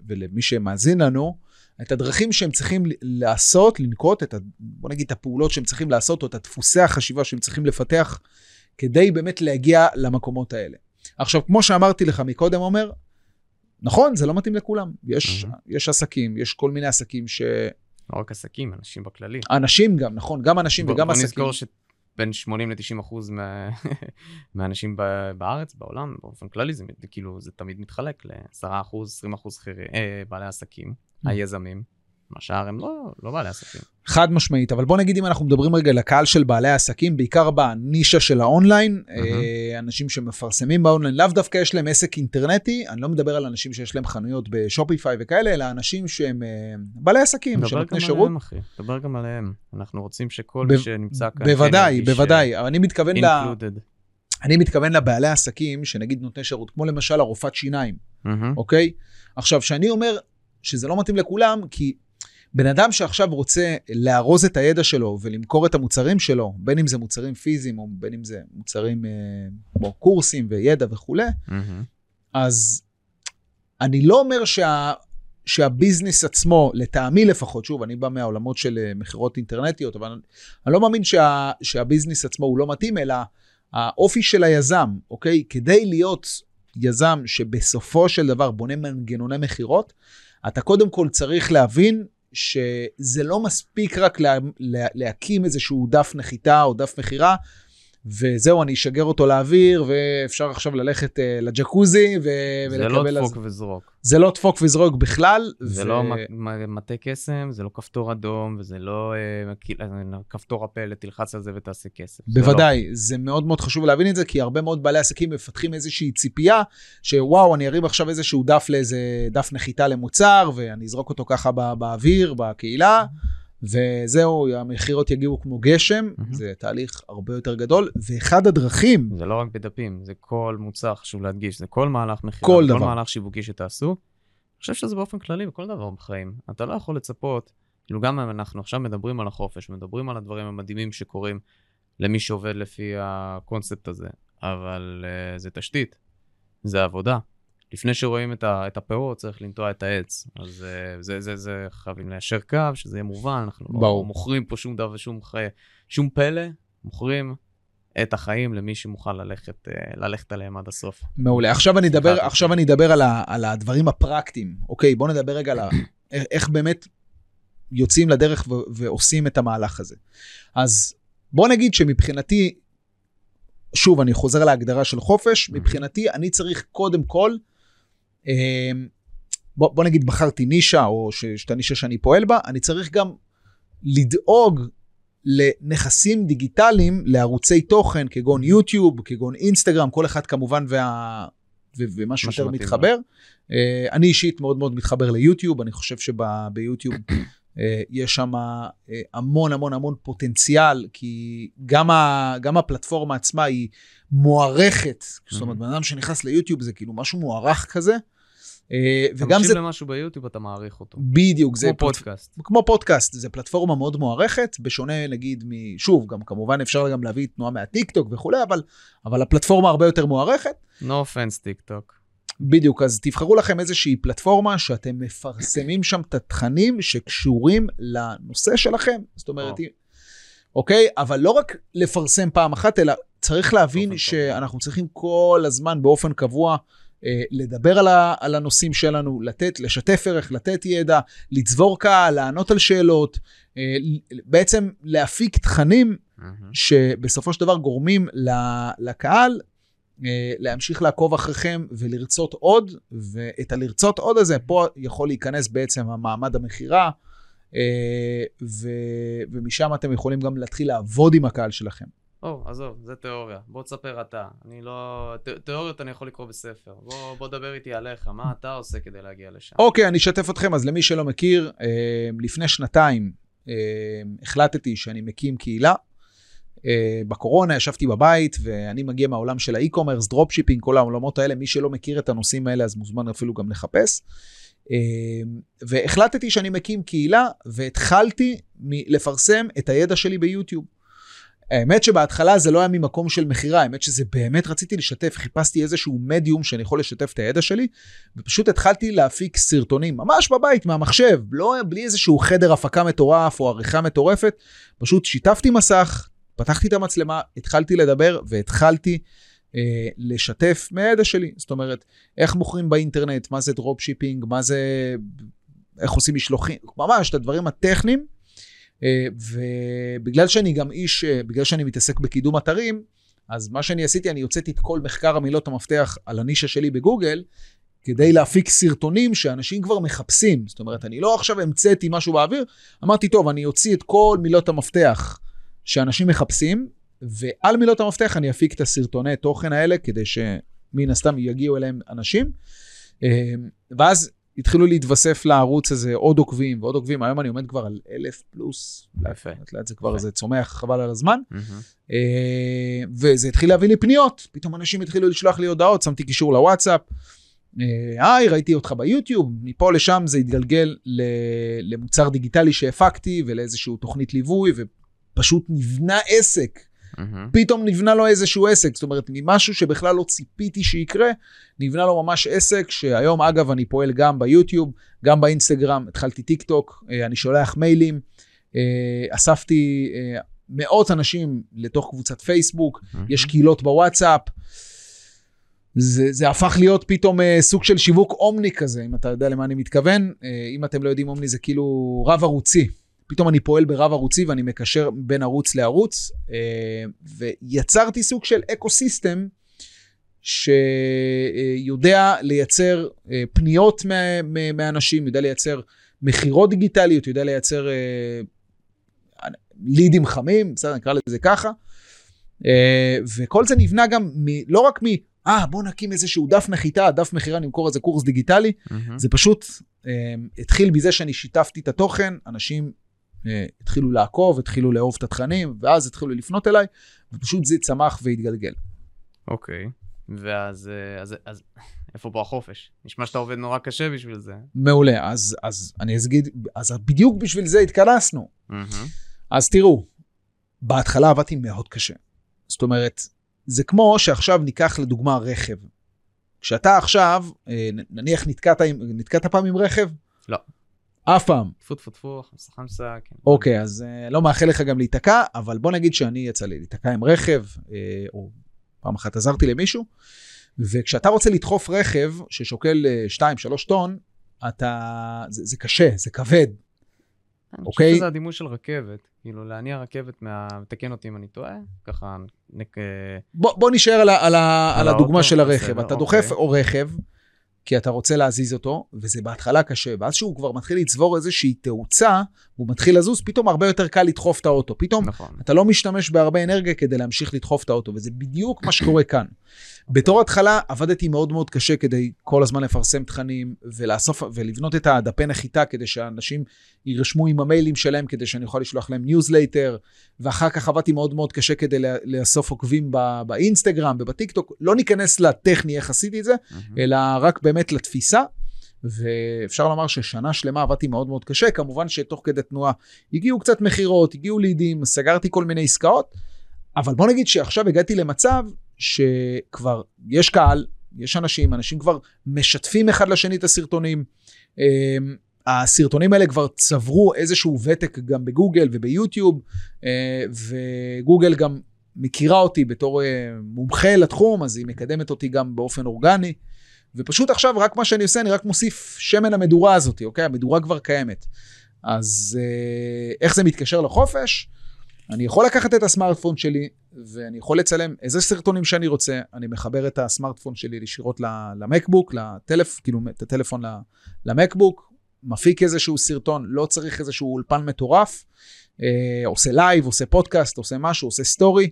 ולמי שמאזין לנו, את הדרכים שהם צריכים לעשות, לנקוט, את ה, בוא נגיד את הפעולות שהם צריכים לעשות, או את דפוסי החשיבה שהם צריכים לפתח, כדי באמת להגיע למקומות האלה. עכשיו, כמו שאמרתי לך מקודם, עומר, נכון, זה לא מתאים לכולם. יש, מהמם. יש עסקים, יש כל מיני עסקים שאנשים לא רק עסקים, אנשים בכללי. גם, נכון, גם אנשים בוא- וגם בוא עסקים. נזכור שבין 80 ל-90 אחוז מה... מהאנשים בארץ, בעולם, באופן כללי, זה כאילו, זה תמיד מתחלק ל-10 אחוז, 20 אחוז אה, בעלי עסקים, Mm. היזמים, מה שאר הם לא, לא בעלי עסקים. חד משמעית, אבל בוא נגיד אם אנחנו מדברים רגע לקהל של בעלי העסקים, בעיקר בנישה של האונליין, אה, אנשים שמפרסמים באונליין, לאו דווקא יש להם עסק אינטרנטי, אני לא מדבר על אנשים שיש להם חנויות ב Shopify וכאלה, אלא אנשים שהם אה, בעלי עסקים, דבר שנותני גם שירות. עליהם, אחי. דבר גם עליהם. אנחנו רוצים שכל ב- מי שנמצא כאן... כן בוודאי, ירגיש, בוודאי, אבל אני מתכוון, ל... אה. אני מתכוון לבעלי עסקים, שנגיד נותני שירות, כמו למשל הרופאת שיניים. מהמם. אוקיי? עכשיו, שאני אומר שזה לא מתאים לכולם, כי בן אדם שעכשיו רוצה לארוז את הידע שלו ולמכור את המוצרים שלו, בין אם זה מוצרים פיזיים או בין אם זה מוצרים אה, כמו קורסים וידע וכולי, מהמם. אז אני לא אומר שה... שהביזנס עצמו, לטעמי לפחות, שוב, אני בא מהעולמות של אה, מכירות אינטרנטיות, אבל אני, אני לא מאמין שה, שהביזנס עצמו הוא לא מתאים, אלא האופי של היזם, אוקיי? כדי להיות יזם שבסופו של דבר בונה מנגנוני מכירות, אתה קודם כל צריך להבין שזה לא מספיק רק לה, לה, להקים איזשהו דף נחיתה או דף מכירה, וזהו, אני אשגר אותו לאוויר, ואפשר עכשיו ללכת uh, לג'קוזי ו- זה ולקבל... לא אז- דפוק וזרוק. זה לא דפוק וזרוק בכלל. זה ו- לא מטה קסם, זה לא כפתור אדום, וזה לא אה, אה, כפתור הפלא, תלחץ על זה ותעשה כסף. זה לא. בוודאי, זה מאוד מאוד חשוב להבין את זה, כי הרבה מאוד בעלי עסקים מפתחים איזושהי ציפייה, שוואו, אני ארים עכשיו איזשהו דף לאיזה דף נחיתה למוצר, ואני אזרוק אותו ככה בא, באוויר, בקהילה, וזהו, המכירות יגיעו כמו גשם, מהמם. זה תהליך הרבה יותר גדול, ואחד הדרכים, זה לא רק בדפים, זה כל מוצר, חשוב להדגיש, זה כל מהלך מכירה, כל כל דבר. מהלך שיווקי שתעשו. אני חושב שזה באופן כללי בכל דבר בחיים. אתה לא יכול לצפות, כאילו גם אם אנחנו עכשיו מדברים על החופש, מדברים על הדברים המדהימים שקורים למי שעובד לפי הקונספט הזה, אבל uh, זה תשתית, זה עבודה. לפני שרואים את, ה, את הפירות, צריך לנטוע את העץ. אז uh, זה, זה, זה חייבים ליישר קו, שזה יהיה מובן, אנחנו לא ברור. מוכרים פה שום דבר, שום, חי... שום פלא, מוכרים את החיים למי שמוכן ללכת, אה, ללכת עליהם עד הסוף. מעולה. עכשיו אני אדבר, עכשיו אני אדבר על, ה, על הדברים הפרקטיים. אוקיי, בואו נדבר רגע על ה, איך באמת יוצאים לדרך ו, ועושים את המהלך הזה. אז בואו נגיד שמבחינתי, שוב, אני חוזר להגדרה של חופש, מבחינתי אני צריך קודם כל, אה, בוא, בוא נגיד בחרתי נישה, או שאת הנישה שאני פועל בה, אני צריך גם לדאוג לנכסים דיגיטליים, לערוצי תוכן, כגון יוטיוב, כגון אינסטגרם, כל אחד כמובן וה... ו- ומה מה שיותר מתחבר. Uh, אני אישית מאוד מאוד מתחבר ליוטיוב, אני חושב שביוטיוב יש שם uh, המון המון המון פוטנציאל, כי גם, ה, גם הפלטפורמה עצמה היא מוערכת, זאת אומרת, בן אדם שנכנס ליוטיוב זה כאילו משהו מוערך כזה, אתה וגם מקשיב זה למשהו ביוטיוב, אתה מעריך אותו. בדיוק, זה כמו פלט- פודקאסט. כמו פודקאסט, זה פלטפורמה מאוד מוערכת, בשונה נגיד מ... שוב, גם כמובן אפשר גם להביא תנועה מהטיק טוק וכולי, אבל, אבל הפלטפורמה הרבה יותר מוערכת. No offense, טיק טוק. בדיוק, אז תבחרו לכם איזושהי פלטפורמה שאתם מפרסמים שם את התכנים שקשורים לנושא שלכם. זאת אומרת, או. אוקיי? אבל לא רק לפרסם פעם אחת, אלא צריך להבין שאנחנו צריכים כל הזמן באופן קבוע אה, לדבר על, ה, על הנושאים שלנו, לתת, לשתף ערך, לתת ידע, לצבור קהל, לענות על שאלות, אה, בעצם להפיק תכנים. שבסופו של דבר גורמים לקהל להמשיך לעקוב אחריכם ולרצות עוד, ואת הלרצות עוד הזה, פה יכול להיכנס בעצם המעמד המכירה, אה, ו, ומשם אתם יכולים גם להתחיל לעבוד עם הקהל שלכם. או, עזוב, זה תיאוריה. בוא תספר אתה. אני לא... ת, תיאוריות אני יכול לקרוא בספר. בוא, בוא דבר איתי עליך, מה אתה עושה כדי להגיע לשם? אוקיי, אני אשתף אתכם. אז למי שלא מכיר, אה, לפני שנתיים אה, החלטתי שאני מקים קהילה. אה, בקורונה ישבתי בבית, ואני מגיע מהעולם של ה e-commerce, dropshipping, כל העולמות האלה. מי שלא מכיר את הנושאים האלה, אז מוזמן אפילו גם לחפש. אה, והחלטתי שאני מקים קהילה, והתחלתי לפרסם את הידע שלי ביוטיוב. האמת שבהתחלה זה לא היה ממקום של מכירה, האמת שזה באמת רציתי לשתף, חיפשתי איזשהו מדיום שאני יכול לשתף את הידע שלי, ופשוט התחלתי להפיק סרטונים, ממש בבית, מהמחשב, לא בלי איזשהו חדר הפקה מטורף או עריכה מטורפת, פשוט שיתפתי מסך, פתחתי את המצלמה, התחלתי לדבר והתחלתי אה, לשתף מהידע שלי. זאת אומרת, איך מוכרים באינטרנט, מה זה dropshipping, מה זה, איך עושים משלוחים, ממש את הדברים הטכניים. אה, ובגלל שאני גם איש, אה, בגלל שאני מתעסק בקידום אתרים, אז מה שאני עשיתי, אני הוצאתי את כל מחקר המילות המפתח על הנישה שלי בגוגל, כדי להפיק סרטונים שאנשים כבר מחפשים. זאת אומרת, אני לא עכשיו המצאתי משהו באוויר, אמרתי, טוב, אני אוציא את כל מילות המפתח שאנשים מחפשים, ועל מילות המפתח אני אפיק את הסרטוני תוכן האלה, כדי שמן הסתם יגיעו אליהם אנשים. אה, ואז התחילו להתווסף לערוץ הזה עוד עוקבים ועוד עוקבים, היום אני עומד כבר על אלף פלוס. יפה. לאט זה כבר, זה צומח, חבל על הזמן. אה, וזה התחיל להביא לי פניות, פתאום אנשים התחילו לשלוח לי הודעות, שמתי קישור לוואטסאפ. אה, היי, ראיתי אותך ביוטיוב, מפה לשם זה התגלגל למוצר דיגיטלי שהפקתי ולאיזושהי תוכנית ליווי, ופשוט נבנה עסק Mm-hmm. פתאום נבנה לו איזשהו עסק, זאת אומרת, ממשהו שבכלל לא ציפיתי שיקרה, נבנה לו ממש עסק, שהיום, אגב, אני פועל גם ביוטיוב, גם באינסטגרם, התחלתי טיק טוק, אה, אני שולח מיילים, אה, אספתי אה, מאות אנשים לתוך קבוצת פייסבוק, mm-hmm. יש קהילות בוואטסאפ. זה, זה הפך להיות פתאום אה, סוג של שיווק אומני כזה, אם אתה יודע למה אני מתכוון. אה, אם אתם לא יודעים, אומני זה כאילו רב ערוצי. פתאום אני פועל ברב ערוצי ואני מקשר בין ערוץ לערוץ, אה, ויצרתי סוג של אקו סיסטם שיודע לייצר אה, פניות מאנשים, יודע לייצר מכירות דיגיטליות, יודע לייצר אה, לידים חמים, בסדר, נקרא לזה ככה. וכל זה נבנה גם מ, לא רק מ... אה, בוא נקים איזשהו דף נחיתה, דף מכירה, נמכור איזה קורס דיגיטלי. Mm-hmm. זה פשוט התחיל מזה שאני שיתפתי את התוכן, אנשים התחילו לעקוב, התחילו לאהוב את התכנים, ואז התחילו לפנות אליי, ופשוט זה צמח והתגלגל. אוקיי, okay. ואז אה, אז, אז, איפה פה החופש? נשמע שאתה עובד נורא קשה בשביל זה. מעולה, אז, אז אני אגיד, אז בדיוק בשביל זה התכנסנו. Mm-hmm. אז תראו, בהתחלה עבדתי מאוד קשה. זאת אומרת, זה כמו שעכשיו ניקח לדוגמה רכב. כשאתה עכשיו, אה, נניח נתקעת, נתקעת פעם עם רכב? לא. אף פעם. טפו טפו טפו, חמסה חמסה. כן. אוקיי, אז uh, לא מאחל לך גם להיתקע, אבל בוא נגיד שאני יצא לי להיתקע עם רכב, uh, או פעם אחת עזרתי למישהו, וכשאתה רוצה לדחוף רכב ששוקל 2-3 uh, טון, אתה, זה, זה קשה, זה כבד. אני חושב אוקיי? שזה הדימוי של רכבת, כאילו להניע רכבת, מה... תקן אותי אם אני טועה, ככה... נק... בוא, בוא נשאר על, על, על הדוגמה של הרכב. אתה דוחף אוקיי. או רכב, כי אתה רוצה להזיז אותו, וזה בהתחלה קשה, ואז שהוא כבר מתחיל לצבור איזושהי תאוצה, והוא מתחיל לזוז, פתאום הרבה יותר קל לדחוף את האוטו. פתאום נכון. אתה לא משתמש בהרבה אנרגיה כדי להמשיך לדחוף את האוטו, וזה בדיוק מה שקורה כאן. בתור התחלה עבדתי מאוד מאוד קשה כדי כל הזמן לפרסם תכנים ולאסוף ולבנות את הדפי נחיתה כדי שאנשים יירשמו עם המיילים שלהם כדי שאני אוכל לשלוח להם ניוזלייטר ואחר כך עבדתי מאוד מאוד קשה כדי לאסוף עוקבים באינסטגרם ובטיקטוק. לא ניכנס לטכני איך עשיתי את זה, mm-hmm. אלא רק באמת לתפיסה. ואפשר לומר ששנה שלמה עבדתי מאוד מאוד קשה, כמובן שתוך כדי תנועה הגיעו קצת מכירות, הגיעו לידים, סגרתי כל מיני עסקאות, אבל בוא נגיד שעכשיו הגעתי למצב שכבר יש קהל, יש אנשים, אנשים כבר משתפים אחד לשני את הסרטונים. אמ, הסרטונים האלה כבר צברו איזשהו ותק גם בגוגל וביוטיוב, אה, וגוגל גם מכירה אותי בתור אה, מומחה לתחום, אז היא מקדמת אותי גם באופן אורגני. ופשוט עכשיו רק מה שאני עושה, אני רק מוסיף שמן למדורה הזאת, אוקיי? המדורה כבר קיימת. אז אה, איך זה מתקשר לחופש? אני יכול לקחת את הסמארטפון שלי, ואני יכול לצלם איזה סרטונים שאני רוצה, אני מחבר את הסמארטפון שלי ישירות למקבוק, לטלפ, כאילו את הטלפון למקבוק, מפיק איזשהו סרטון, לא צריך איזשהו אולפן מטורף, אה, עושה לייב, עושה פודקאסט, עושה משהו, עושה סטורי,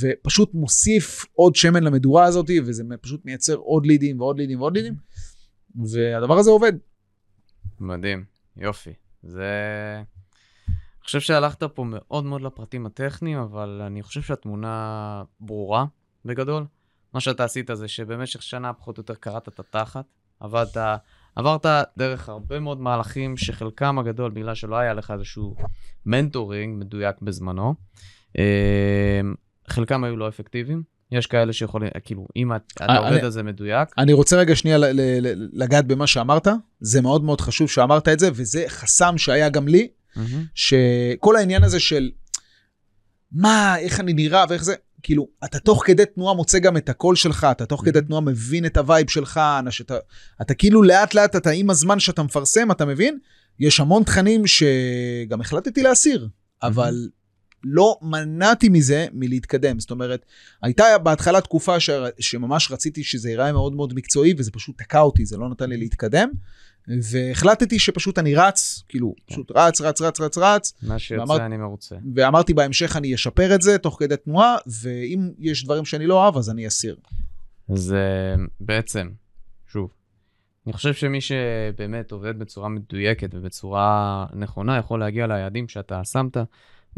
ופשוט מוסיף עוד שמן למדורה הזאת, וזה פשוט מייצר עוד לידים ועוד לידים ועוד לידים, והדבר הזה עובד. מדהים, יופי. זה... אני חושב שהלכת פה מאוד מאוד לפרטים הטכניים, אבל אני חושב שהתמונה ברורה בגדול. מה שאתה עשית זה שבמשך שנה פחות או יותר קרעת את התחת, עבדת, עברת דרך הרבה מאוד מהלכים שחלקם הגדול, בגלל שלא היה לך איזשהו מנטורינג מדויק בזמנו, אה, חלקם היו לא אפקטיביים. יש כאלה שיכולים, כאילו, אם אתה אני- עובד על זה מדויק, אני רוצה רגע שנייה לגעת במה שאמרת, זה מאוד מאוד חשוב שאמרת את זה, וזה חסם שהיה גם לי. שכל העניין הזה של מה, איך אני נראה ואיך זה, כאילו, אתה תוך כדי תנועה מוצא גם את הקול שלך, אתה תוך כדי תנועה מבין את ה vibe שלך, אנש- אתה, אתה כאילו לאט לאט, אתה עם הזמן שאתה מפרסם, אתה מבין? יש המון תכנים שגם החלטתי להסיר, אבל לא מנעתי מזה מלהתקדם. זאת אומרת, הייתה בהתחלה תקופה ש... שממש רציתי שזה ייראה מאוד מאוד מקצועי, וזה פשוט תקע אותי, זה לא נתן לי להתקדם. והחלטתי שפשוט אני רץ, כאילו, פשוט רץ, רץ, רץ, רץ, רץ, מה שיוצא ואמרת- אני מרוצה. ואמרתי בהמשך אני אשפר את זה תוך כדי תנועה, ואם יש דברים שאני לא אוהב, אז אני אסיר. אז אה, בעצם, שוב, אני חושב שמי שבאמת עובד בצורה מדויקת ובצורה נכונה, יכול להגיע ליעדים שאתה שמת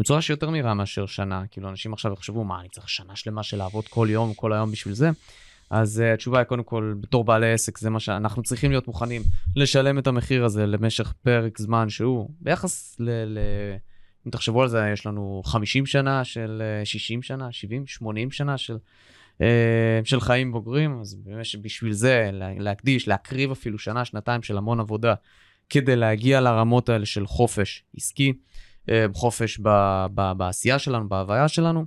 בצורה שיותר מהירה מאשר שנה. כאילו, אנשים עכשיו יחשבו, מה, אני צריך שנה שלמה של לעבוד כל יום, כל היום בשביל זה? אז uh, התשובה היא, קודם כל, בתור בעלי עסק, זה מה שאנחנו צריכים להיות מוכנים לשלם את המחיר הזה למשך פרק זמן שהוא, ביחס ל... ל... אם תחשבו על זה, יש לנו 50 שנה של אה, 60 שנה, 70, 80 שנה של אה, של חיים בוגרים, אז באמת שבשביל זה לה- להקדיש, להקריב אפילו שנה, שנתיים של המון עבודה, כדי להגיע לרמות האלה של חופש עסקי, אה, חופש ב- ב- בעשייה שלנו, בהוויה שלנו,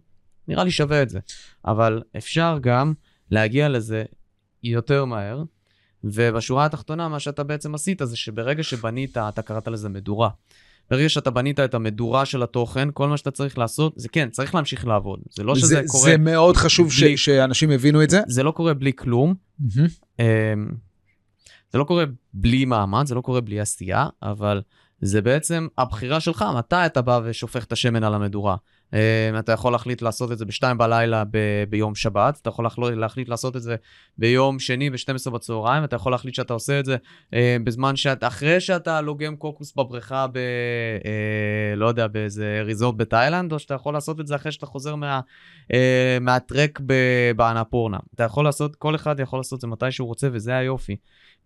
נראה לי שווה את זה. אבל אפשר גם להגיע לזה יותר מהר, ובשורה התחתונה, מה שאתה בעצם עשית זה שברגע שבנית, אתה קראת לזה מדורה. ברגע שאתה בנית את המדורה של התוכן, כל מה שאתה צריך לעשות, זה כן, צריך להמשיך לעבוד. זה לא שזה זה, קורה... זה מאוד חשוב ש, בלי- שאנשים יבינו את זה. זה לא קורה בלי כלום. אמ, זה לא קורה בלי מאמץ, זה לא קורה בלי עשייה, אבל זה בעצם הבחירה שלך, מתי אתה בא ושופך את השמן על המדורה. אמ, אתה יכול להחליט לעשות את זה בשתיים בלילה ב- ביום שבת, אתה יכול להחליט, לעשות את זה ביום שני ב-12 בצהריים, אתה יכול להחליט שאתה עושה את זה אמ, בזמן שאתה, אחרי שאתה לוגם קוקוס בבריכה ב... אה, לא יודע, באיזה ריזורט בתאילנד, או שאתה יכול לעשות את זה אחרי שאתה חוזר מה... אה, מהטרק באנפורנה. אתה יכול לעשות, כל אחד יכול לעשות את זה מתי שהוא רוצה, וזה היופי.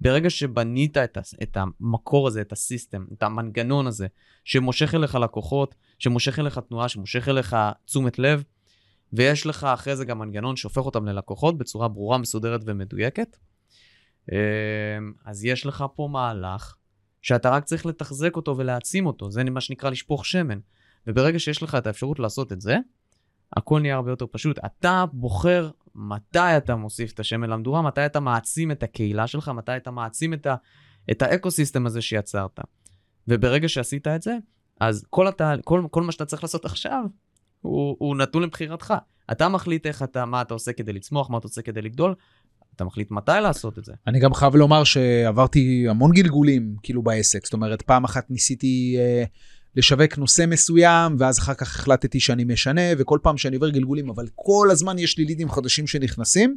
ברגע שבנית את, את המקור הזה, את הסיסטם, את המנגנון הזה, שמושך אליך לקוחות, שמושך אליך תנועה, שמושך אליך תשומת לב, ויש לך אחרי זה גם מנגנון שהופך אותם ללקוחות בצורה ברורה, מסודרת ומדויקת, אה, אז יש לך פה מהלך שאתה רק צריך לתחזק אותו ולהעצים אותו, זה מה שנקרא לשפוך שמן. וברגע שיש לך את האפשרות לעשות את זה, הכל נהיה הרבה יותר פשוט. אתה בוחר מתי אתה מוסיף את השמן למדורה, מתי אתה מעצים את הקהילה שלך, מתי אתה מעצים את, ה, את האקו-סיסטם הזה שיצרת. וברגע שעשית את זה, אז כל, התה, כל, כל מה שאתה צריך לעשות עכשיו, הוא, הוא נתון לבחירתך. אתה מחליט איך אתה, מה אתה עושה כדי לצמוח, מה אתה עושה כדי לגדול, אתה מחליט מתי לעשות את זה. אני גם חייב לומר שעברתי המון גלגולים כאילו בעסק. זאת אומרת, פעם אחת ניסיתי אה, לשווק נושא מסוים, ואז אחר כך החלטתי שאני משנה, וכל פעם שאני עובר גלגולים, אבל כל הזמן יש לי לידים חדשים שנכנסים,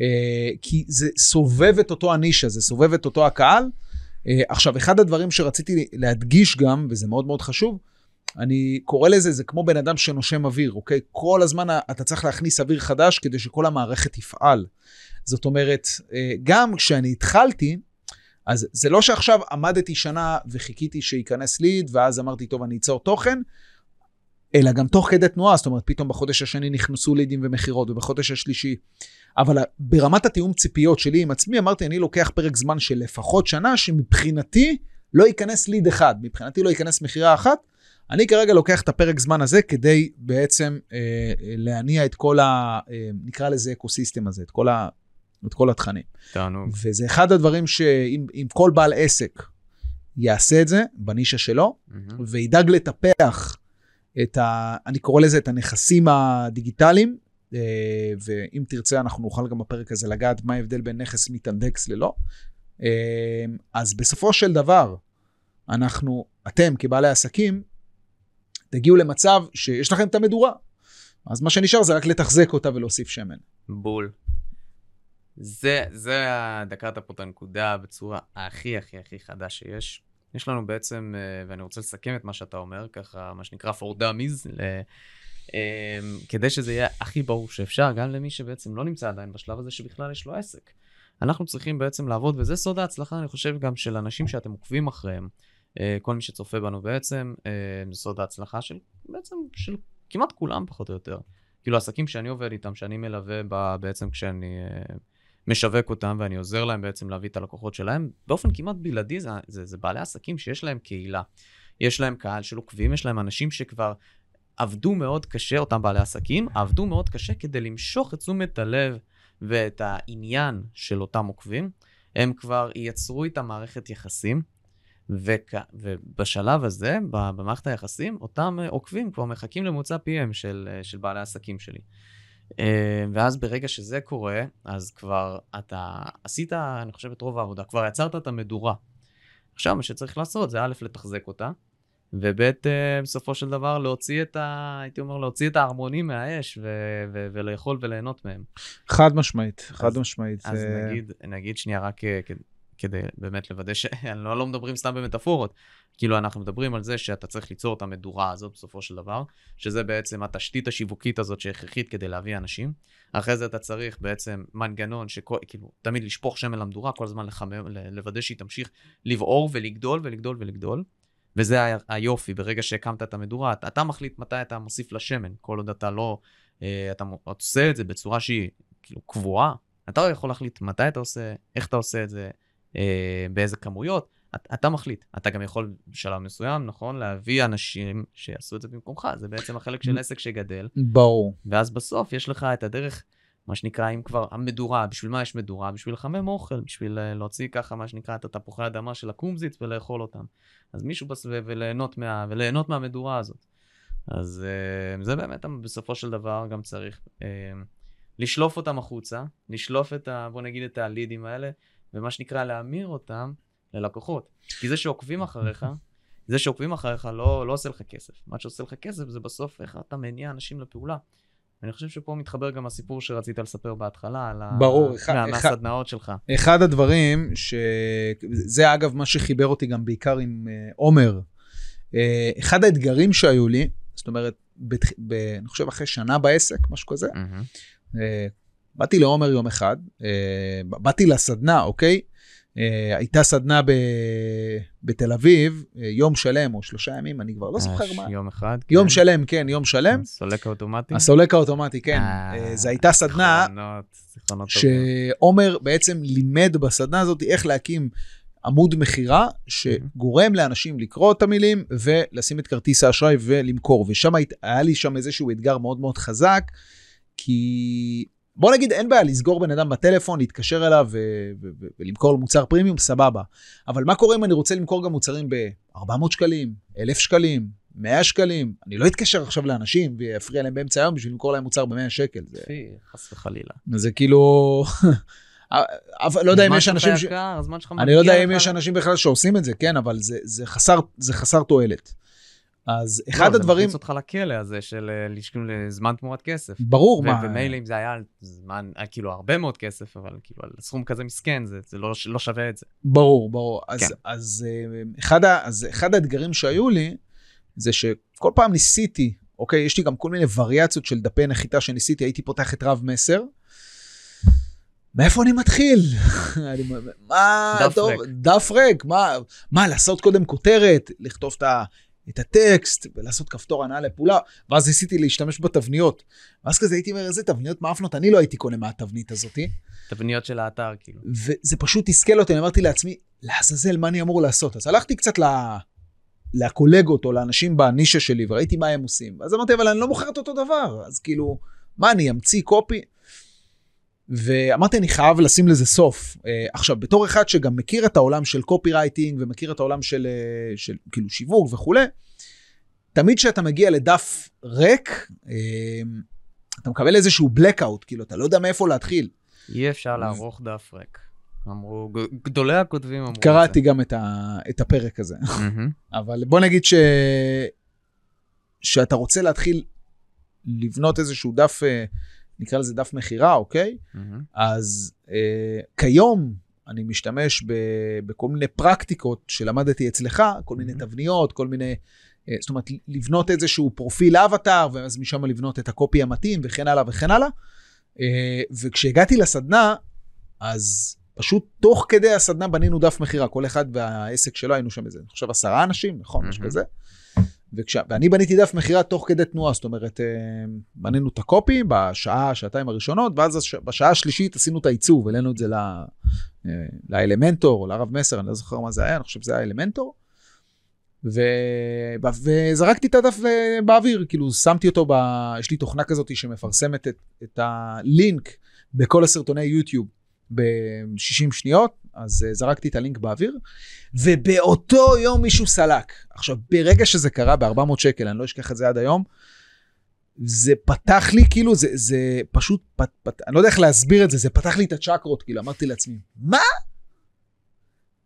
אה, כי זה סובב את אותו הנישה, זה סובב את אותו הקהל. אה, עכשיו, אחד הדברים שרציתי להדגיש גם, וזה מאוד מאוד חשוב, אני קורא לזה, זה כמו בן אדם שנושם אוויר, אוקיי? כל הזמן אתה צריך להכניס אוויר חדש כדי שכל המערכת תפעל. זאת אומרת, אה, גם כשאני התחלתי, אז זה לא שעכשיו עמדתי שנה וחיכיתי שייכנס ליד, ואז אמרתי, טוב, אני אצור תוכן, אלא גם תוך כדי תנועה, זאת אומרת, פתאום בחודש השני נכנסו לידים ומכירות, ובחודש השלישי. אבל ברמת התיאום ציפיות שלי עם עצמי, אמרתי, אני לוקח פרק זמן של לפחות שנה, שמבחינתי לא ייכנס ליד אחד, מבחינתי לא ייכנס מכירה אחת. אני כרגע לוקח את הפרק זמן הזה כדי בעצם אה, אה, להניע את כל ה... אה, נקרא לזה אקוסיסטם הזה, את כל, ה, את כל התכנים. תענוג. וזה אחד הדברים שאם אם כל בעל עסק יעשה את זה בנישה שלו, מהמם. וידאג לטפח את ה... אני קורא לזה את הנכסים הדיגיטליים, ואם תרצה אנחנו נוכל גם בפרק הזה לגעת מה ההבדל בין נכס מתאנדקס ללא. אה, אז בסופו של דבר, אנחנו, אתם כבעלי עסקים, תגיעו למצב שיש לכם את המדורה. אז מה שנשאר זה רק לתחזק אותה ולהוסיף שמן. בול. זה, זה דקרת פה את הנקודה בצורה הכי הכי הכי חדה שיש. יש לנו בעצם, אה, ואני רוצה לסכם את מה שאתה אומר, ככה, מה שנקרא for dummies. אה, כדי שזה יהיה הכי ברור שאפשר, גם למי שבעצם לא נמצא עדיין בשלב הזה שבכלל יש לו עסק. אנחנו צריכים בעצם לעבוד, וזה סוד ההצלחה, אני חושב, גם של אנשים שאתם עוקבים אחריהם. אה, כל מי שצופה בנו בעצם, זה סוד ההצלחה של, בעצם, של כמעט כולם פחות או יותר. כאילו עסקים שאני עובד איתם, שאני מלווה ב, בעצם כשאני משווק אותם ואני עוזר להם בעצם להביא את הלקוחות שלהם, באופן כמעט בלעדי זה, זה, זה בעלי עסקים שיש להם קהילה. יש להם קהל של עוקבים, יש להם אנשים שכבר עבדו מאוד קשה, אותם בעלי עסקים, עבדו מאוד קשה כדי למשוך את תשומת הלב ואת העניין של אותם עוקבים. הם כבר יצרו איתם מערכת יחסים, וכ... ובשלב הזה, במערכת היחסים, אותם עוקבים כבר מחכים למוצא PM של, של בעלי העסקים שלי. אה, ואז ברגע שזה קורה, אז כבר אתה עשית, אני חושב, את רוב העבודה, כבר יצרת את המדורה. עכשיו, מה שצריך לעשות זה א', לתחזק אותה, וב', אה, בסופו של דבר, להוציא את ה... הייתי אומר, להוציא את הערמונים מהאש ו- ו- ולאכול וליהנות מהם. חד משמעית, חד אז, משמעית. אז זה... נגיד, נגיד שנייה רק אה, כדי באמת לוודא שאנחנו לא, לא מדברים סתם במטאפורות. כאילו, אנחנו מדברים על זה שאתה צריך ליצור את המדורה הזאת בסופו של דבר, שזה בעצם התשתית השיווקית הזאת שהכרחית כדי להביא אנשים. אחרי זה אתה צריך בעצם מנגנון שכאילו, תמיד לשפוך שמן למדורה, כל הזמן לחמם, לוודא שהיא תמשיך לבעור ולגדול ולגדול ולגדול. וזה היופי, ברגע שהקמת את המדורה, אתה, אתה מחליט מתי אתה מוסיף לשמן, כל עוד אתה לא, אה, אתה עושה את זה בצורה שהיא כאילו קבועה, אתה יכול להחליט מתי אתה עושה, איך אתה עושה את זה, אה, באיזה כמויות, אתה, אתה מחליט. אתה גם יכול בשלב מסוים, נכון, להביא אנשים שיעשו את זה במקומך, זה בעצם החלק של עסק שגדל. ברור. ואז בסוף יש לך את הדרך, מה שנקרא, אם כבר המדורה, בשביל מה יש מדורה? בשביל לחמם אוכל, בשביל אה, להוציא ככה, מה שנקרא, את התפוחי האדמה של הקומזיץ ולאכול אותם. אז מישהו בסביב, וליהנות, מה, וליהנות מהמדורה הזאת. אז uh, זה באמת, בסופו של דבר, גם צריך uh, לשלוף אותם החוצה, לשלוף את ה... בוא נגיד את הלידים האלה, ומה שנקרא להמיר אותם ללקוחות. כי זה שעוקבים אחריך, זה שעוקבים אחריך לא, לא עושה לך כסף. מה שעושה לך כסף זה בסוף איך אתה מניע אנשים לפעולה. ואני חושב שפה מתחבר גם הסיפור שרצית לספר בהתחלה, על ברור, ה... אחד, מה, אחד, מהסדנאות שלך. אחד הדברים, ש... זה אגב מה שחיבר אותי גם בעיקר עם uh, עומר. Uh, אחד האתגרים שהיו לי, זאת אומרת, בת... ב... אני חושב אחרי שנה בעסק, משהו כזה, mm-hmm. uh, באתי לעומר יום אחד, uh, באתי לסדנה, אוקיי? Uh, הייתה סדנה ב, בתל אביב, uh, יום שלם או שלושה ימים, אני כבר לא זוכר מה. יום אחד. יום כן. שלם, כן, יום שלם. הסולק האוטומטי? הסולק האוטומטי, כן. זו הייתה סדנה, שעומר בעצם לימד בסדנה הזאת איך להקים עמוד מכירה שגורם לאנשים לקרוא את המילים ולשים את כרטיס האשראי ולמכור. ושם היה לי שם איזשהו אתגר מאוד מאוד חזק, כי בוא נגיד, אין בעיה לסגור בן אדם בטלפון, להתקשר אליו ולמכור לו מוצר פרימיום, סבבה. אבל מה קורה אם אני רוצה למכור גם מוצרים ב-400 שקלים, 1,000 שקלים, 100 שקלים? אני לא אתקשר עכשיו לאנשים ויפריע להם באמצע היום בשביל למכור להם מוצר ב-100 שקל. זה... חס וחלילה. זה כאילו... אבל לא יודע אם יש אנשים ש... אני לא יודע אם יש אנשים בכלל שעושים את זה, כן, אבל זה, זה, חסר, זה חסר תועלת. אז אחד לא, הדברים... זה מכניס אותך לכלא הזה של אה, לשכום לזמן תמורת כסף. ברור, מה... ומילא אם זה היה זמן, אה, כאילו הרבה מאוד כסף, אבל כאילו על סכום כזה מסכן, זה, זה לא, לא שווה את זה. ברור, ברור. אז, כן. אז, אה, אחד ה, אז אחד האתגרים שהיו לי, זה שכל פעם ניסיתי, אוקיי, יש לי גם כל מיני וריאציות של דפי נחיתה שניסיתי, הייתי פותח את רב מסר. מאיפה אני מתחיל? מה, דף טוב, ריק. דף ריק, מה, מה, לעשות קודם כותרת, לכתוב את ה... את הטקסט ולעשות כפתור הנעה לפעולה, ואז ניסיתי להשתמש בתבניות. ואז כזה הייתי אומר, איזה תבניות מאפנות, אני לא הייתי קונה מהתבנית הזאתי. תבניות של האתר, כאילו. וזה פשוט תסכל אותי, אני אמרתי לעצמי, לעזאזל, מה אני אמור לעשות? אז הלכתי קצת ל... לקולגות או לאנשים בנישה שלי, וראיתי מה הם עושים. ואז אמרתי, אבל אני לא מוכר את אותו דבר, אז כאילו, מה, אני אמציא קופי? ואמרתי, אני חייב לשים לזה סוף. Uh, עכשיו, בתור אחד שגם מכיר את העולם של קופי רייטינג ומכיר את העולם של, uh, של כאילו שיווק וכולי, תמיד כשאתה מגיע לדף ריק, uh, אתה מקבל איזשהו blackout, כאילו, אתה לא יודע מאיפה להתחיל. אי אפשר לערוך דף ריק. אמרו, גדולי הכותבים אמרו את זה. קראתי גם את, ה, את הפרק הזה. אבל בוא נגיד ש... שאתה רוצה להתחיל לבנות איזשהו דף, אה, נקרא לזה דף מכירה, אוקיי? מהמם. אז אה, כיום אני משתמש ב, בכל מיני פרקטיקות שלמדתי אצלך, כל מיני Mhm. תבניות, כל מיני... אה, זאת אומרת, לבנות איזשהו פרופיל אבטאר, ואז משם לבנות את הקופי המתאים, וכן הלאה וכן הלאה. אה, וכשהגעתי לסדנה, אז פשוט תוך כדי הסדנה בנינו דף מכירה, כל אחד והעסק שלו, היינו שם איזה, אני חושב, עשרה אנשים, נכון, משהו Mhm. כזה. וכש... ואני בניתי דף מכירה תוך כדי תנועה, זאת אומרת, אה, בנינו את הקופי בשעה, שעתיים הראשונות, ואז הש... בשעה השלישית עשינו את העיצוב, העלינו את זה. אה, לאלמנטור, או לרב מסר, אני לא זוכר מה זה היה, אני חושב שזה היה אלמנטור. ו... וזרקתי את הדף אה, באוויר, כאילו שמתי אותו, ב... יש לי תוכנה כזאת שמפרסמת את, את הלינק בכל הסרטוני יוטיוב ב-60 שניות, אז אה, זרקתי את הלינק באוויר, ובאותו יום מישהו סלק. עכשיו, ברגע שזה קרה ב-400 שקל, אני לא אשכח את זה עד היום, זה פתח לי, כאילו, זה, זה פשוט, פת, פת, אני לא יודע איך להסביר את זה, זה פתח לי את הצ'קרות, כאילו, אמרתי לעצמי, מה?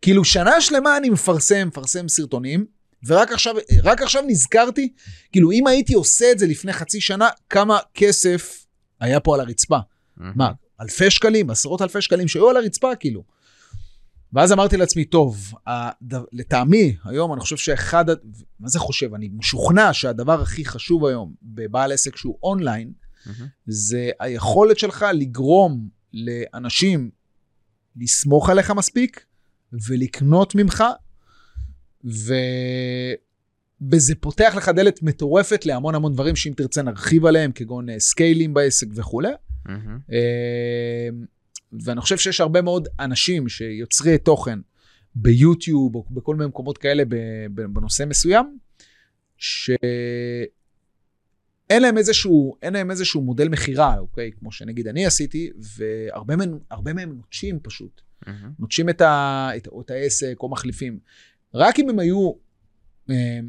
כאילו, שנה שלמה אני מפרסם, מפרסם סרטונים, ורק עכשיו, רק עכשיו נזכרתי, כאילו, אם הייתי עושה את זה לפני חצי שנה, כמה כסף היה פה על הרצפה. מהמם. מה, אלפי שקלים, עשרות אלפי שקלים שהיו על הרצפה, כאילו. ואז אמרתי לעצמי, טוב, הד... לטעמי, היום אני חושב שאחד, מה זה חושב? אני משוכנע שהדבר הכי חשוב היום בבעל עסק שהוא אונליין, מהמם. זה היכולת שלך לגרום לאנשים לסמוך עליך מספיק ולקנות ממך. וזה פותח לך דלת מטורפת להמון המון דברים שאם תרצה נרחיב עליהם, כגון אה, סקיילים בעסק וכולי. אה, ואני חושב שיש הרבה מאוד אנשים שיוצרי תוכן ביוטיוב או בכל מיני מקומות כאלה בנושא מסוים, שאין להם איזשהו, להם איזשהו מודל מכירה, אוקיי? כמו שנגיד אני עשיתי, והרבה מהם, הרבה מהם נוטשים פשוט. מהמם. נוטשים את, ה, את, או את העסק או מחליפים. רק אם הם היו אה,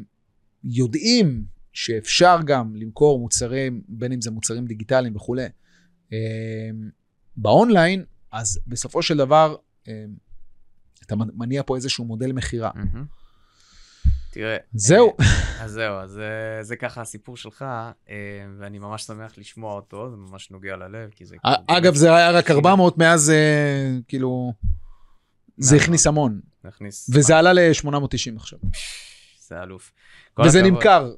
יודעים שאפשר גם למכור מוצרים, בין אם זה מוצרים דיגיטליים וכולי, באונליין, אז בסופו של דבר אה, אתה מניע פה איזשהו מודל מכירה. תראה, זהו. אז זהו, אז אה, זה ככה הסיפור שלך, אה, ואני ממש שמח לשמוע אותו, זה ממש נוגע ללב, כי זה... כאילו אגב, זה היה רק 400 מאז, אה, כאילו, זה מה? הכניס המון, נכניס... וזה עלה ל-890 עכשיו, זה אלוף. וזה. נמכר.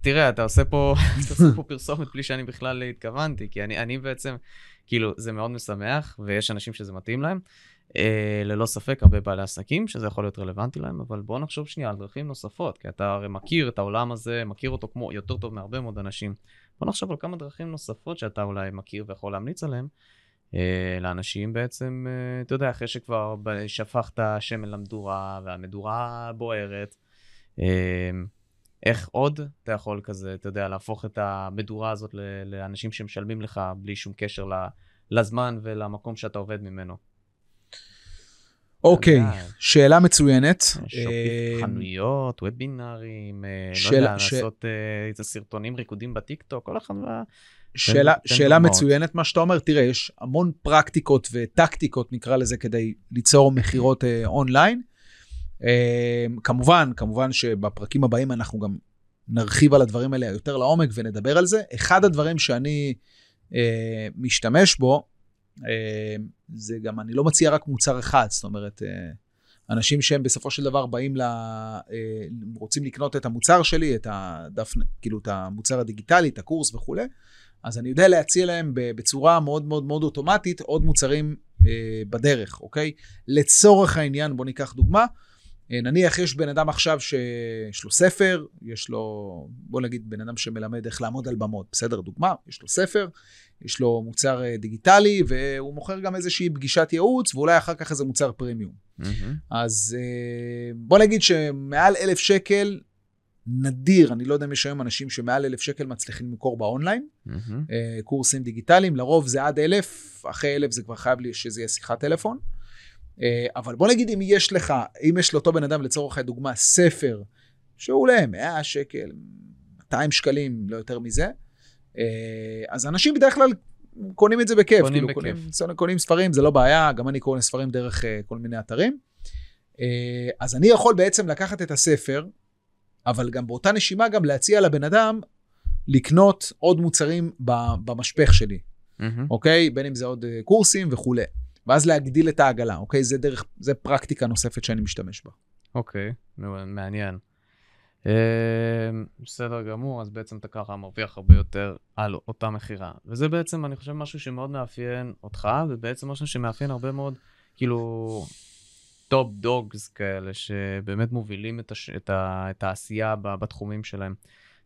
תראה, אתה עושה פה, אתה עושה פה פרסומת בלי שאני בכלל התכוונתי, כי אני, אני בעצם, כאילו, זה מאוד משמח, ויש אנשים שזה מתאים להם. אה, ללא ספק, הרבה בעלי עסקים, שזה יכול להיות רלוונטי להם, אבל בוא נחשוב שנייה על דרכים נוספות, כי אתה הרי מכיר את העולם הזה, מכיר אותו כמו יותר טוב מהרבה מאוד אנשים. בוא נחשוב על כמה דרכים נוספות שאתה אולי מכיר ויכול להמליץ עליהם. אה, לאנשים בעצם, אה, אתה יודע, אחרי שכבר שפכת שמן למדורה והמדורה בוערת, אה, איך עוד אתה יכול כזה, אתה יודע, להפוך את המדורה הזאת לאנשים שמשלמים לך בלי שום קשר לזמן ולמקום שאתה עובד ממנו. אוקיי, יודע, שאלה מצוינת. שופים אה, חנויות, וובינארים, אה, לא יודע, לעשות אה, איזה סרטונים ריקודים בטיקטוק, כל אחד וה... שאלה, שאלה. מצוינת מה שאתה אומר, תראה, יש המון פרקטיקות וטקטיקות, נקרא לזה, כדי ליצור מכירות אה, אונליין. אה, כמובן, כמובן שבפרקים הבאים אנחנו גם נרחיב על הדברים האלה יותר לעומק ונדבר על זה. אחד הדברים שאני אה, משתמש בו, אה, זה גם, אני לא מציע רק מוצר אחד, זאת אומרת, אה, אנשים שהם בסופו של דבר באים ל... רוצים לקנות את המוצר שלי, את הדף, כאילו את המוצר הדיגיטלי, את הקורס וכולי, אז אני יודע להציע להם בצורה מאוד מאוד מאוד אוטומטית עוד מוצרים בדרך, אוקיי? לצורך העניין, בוא ניקח דוגמה. אה, נניח יש בן אדם עכשיו שיש לו ספר, יש לו, בוא נגיד בן אדם שמלמד איך לעמוד על במות, בסדר? דוגמה, יש לו ספר, יש לו מוצר אה, דיגיטלי, והוא מוכר גם איזושהי פגישת ייעוץ, ואולי אחר כך איזה מוצר פרימיום. מהמם. אז אה, בוא נגיד שמעל אלף שקל, נדיר, אני לא יודע אם יש היום אנשים שמעל אלף שקל מצליחים למכור באונליין. אה, קורסים דיגיטליים, לרוב זה עד אלף, אחרי אלף זה כבר חייב לי שזה יהיה שיחת טלפון. אה, אבל בוא נגיד אם יש לך, אם יש לאותו בן אדם לצורך הדוגמה ספר, שהוא עולה 100 שקל, 200 שקלים, לא יותר מזה, אה, אז אנשים בדרך כלל קונים את זה בכיף. קונים כאילו, בכיף. קונים, קונים ספרים, זה לא בעיה, גם אני קורא ספרים דרך אה, כל מיני אתרים. אז אני יכול בעצם לקחת את הספר, אבל גם באותה נשימה גם להציע לבן אדם לקנות עוד מוצרים במשפך שלי. אוקיי? בין אם זה עוד קורסים וכולי. ואז להגדיל את העגלה, אוקיי? זה דרך, זה פרקטיקה נוספת שאני משתמש בה. אוקיי, מעניין. אה, בסדר גמור, אז בעצם אתה ככה מרוויח הרבה יותר על אותה מכירה. וזה בעצם, אני חושב, משהו שמאוד מאפיין אותך, ובעצם משהו שמאפיין הרבה מאוד, כאילו, top dogs כאלה, שבאמת מובילים את, הש... את, ה... את העשייה בתחומים שלהם.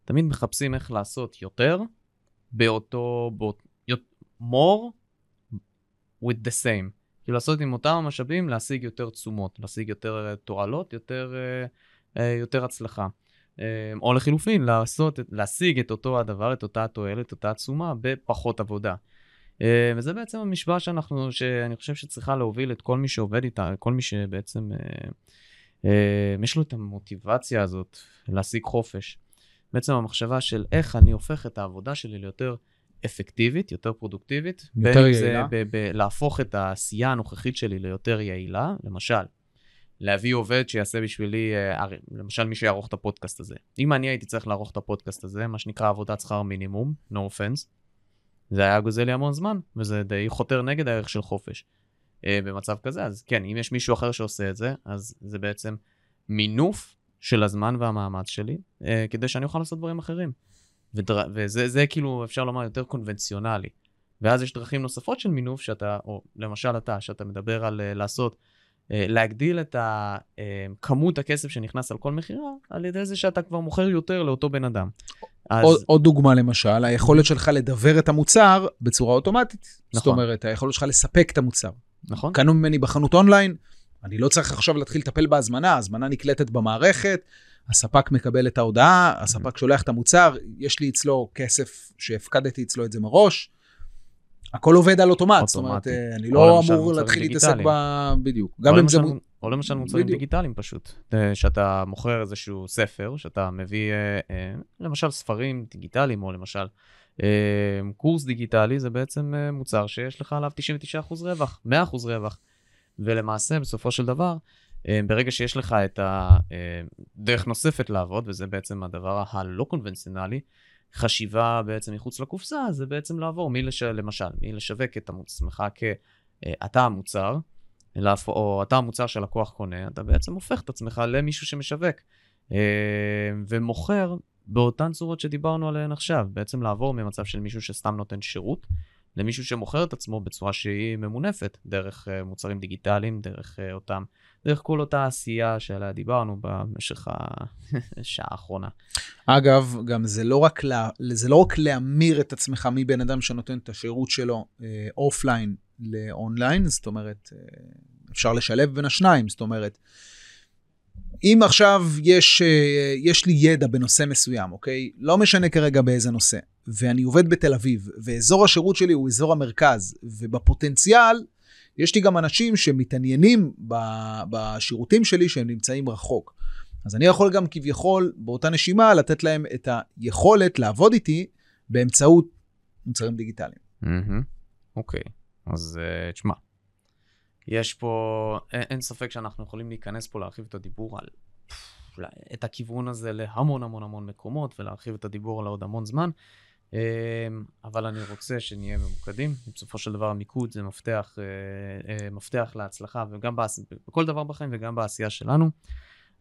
תמיד מחפשים איך לעשות יותר, באותו, באות... more with the same. כאילו לעשות עם אותם המשאבים, להשיג יותר תשומות, להשיג יותר אה, תועלות, יותר, אה, אה, יותר הצלחה. או לחילופין, לעשות, להשיג את אותו הדבר, את אותה התועלת, אותה תשומה, בפחות עבודה. וזה בעצם המשוואה שאנחנו, שאני חושב שצריכה להוביל את כל מי שעובד איתה, כל מי שבעצם, יש לו את המוטיבציה הזאת להשיג חופש. בעצם המחשבה של איך אני הופך את העבודה שלי ליותר אפקטיבית, יותר פרודוקטיבית. יותר יעילה. ב- ב- להפוך את העשייה הנוכחית שלי ליותר יעילה, למשל, להביא עובד שיעשה בשבילי, אה, למשל מי שיערוך את הפודקאסט הזה. אם אני הייתי צריך לערוך את הפודקאסט הזה, מה שנקרא עבודת שכר מינימום, no offense, זה היה גוזל לי המון זמן, וזה די חותר נגד הערך של חופש. אה, במצב כזה, אז כן, אם יש מישהו אחר שעושה את זה, אז זה בעצם מינוף של הזמן והמאמץ שלי, אה, כדי שאני אוכל לעשות דברים אחרים. ודר... וזה זה כאילו, אפשר לומר, יותר קונבנציונלי. ואז יש דרכים נוספות של מינוף, שאתה, או למשל אתה, שאתה מדבר על אה, לעשות, אה, להגדיל את ה, אה, כמות הכסף שנכנס על כל מכירה, על ידי זה שאתה כבר מוכר יותר לאותו בן אדם. אז עוד, עוד דוגמה למשל, היכולת שלך לדבר את המוצר בצורה אוטומטית. זאת נכון. אומרת, היכולת שלך לספק את המוצר. נכון? קנו ממני בחנות אונליין, אני לא צריך עכשיו להתחיל לטפל בהזמנה, ההזמנה נקלטת במערכת, הספק מקבל את ההודעה, הספק שולח את המוצר, יש לי אצלו כסף שהפקדתי אצלו את זה מראש. הכל עובד על אוטומט, זאת אומרת. אה, אני לא אמור להתחיל להתעסק. ב... בדיוק. גם אם זה... או למשל מוצרים בדיוק. דיגיטליים פשוט. אה, שאתה מוכר איזשהו ספר, שאתה מביא, אה, למשל ספרים דיגיטליים, או למשל קורס דיגיטלי, זה בעצם מוצר שיש לך עליו 99% רווח, 100% רווח. ולמעשה, בסופו של דבר, ברגע שיש לך את הדרך נוספת לעבוד, וזה בעצם הדבר הלא קונבנציונלי, חשיבה בעצם מחוץ לקופסה, זה בעצם לעבור מלש... למשל, מלשווק את עצמך כאתה המוצר, להפ... או אתה המוצר שהלקוח קונה, אתה בעצם הופך את עצמך למישהו שמשווק אה, ומוכר באותן צורות שדיברנו עליהן עכשיו, בעצם לעבור ממצב של מישהו שסתם נותן שירות, למישהו שמוכר את עצמו בצורה שהיא ממונפת, דרך אה, מוצרים דיגיטליים, דרך אה, אותם, דרך כל אותה עשייה שעליה דיברנו במשך השעה האחרונה. אגב, גם זה לא רק, לה, זה לא רק להמיר את עצמך מבן אדם שנותן את השירות שלו אה, אופליין לאונליין, זאת אומרת, אה, אפשר לשלב בין השניים, זאת אומרת, אם עכשיו יש, אה, יש לי ידע בנושא מסוים, אוקיי? לא משנה כרגע באיזה נושא, ואני עובד בתל אביב, ואזור השירות שלי הוא אזור המרכז, ובפוטנציאל, יש לי גם אנשים שמתעניינים בשירותים שלי שהם נמצאים רחוק. אז אני יכול גם כביכול באותה נשימה לתת להם את היכולת לעבוד איתי באמצעות מוצרים דיגיטליים. אוקיי, אז אה, תשמע, יש פה, אין, אין ספק שאנחנו יכולים להיכנס פה, להרחיב את הדיבור על את הכיוון הזה להמון המון המון מקומות, ולהרחיב את הדיבור על עוד המון זמן, אבל אני רוצה שנהיה ממוקדים. בסופו של דבר המיקוד זה מפתח, אה, אה, מפתח להצלחה, וגם בעש... בכל דבר בחיים וגם בעשייה שלנו.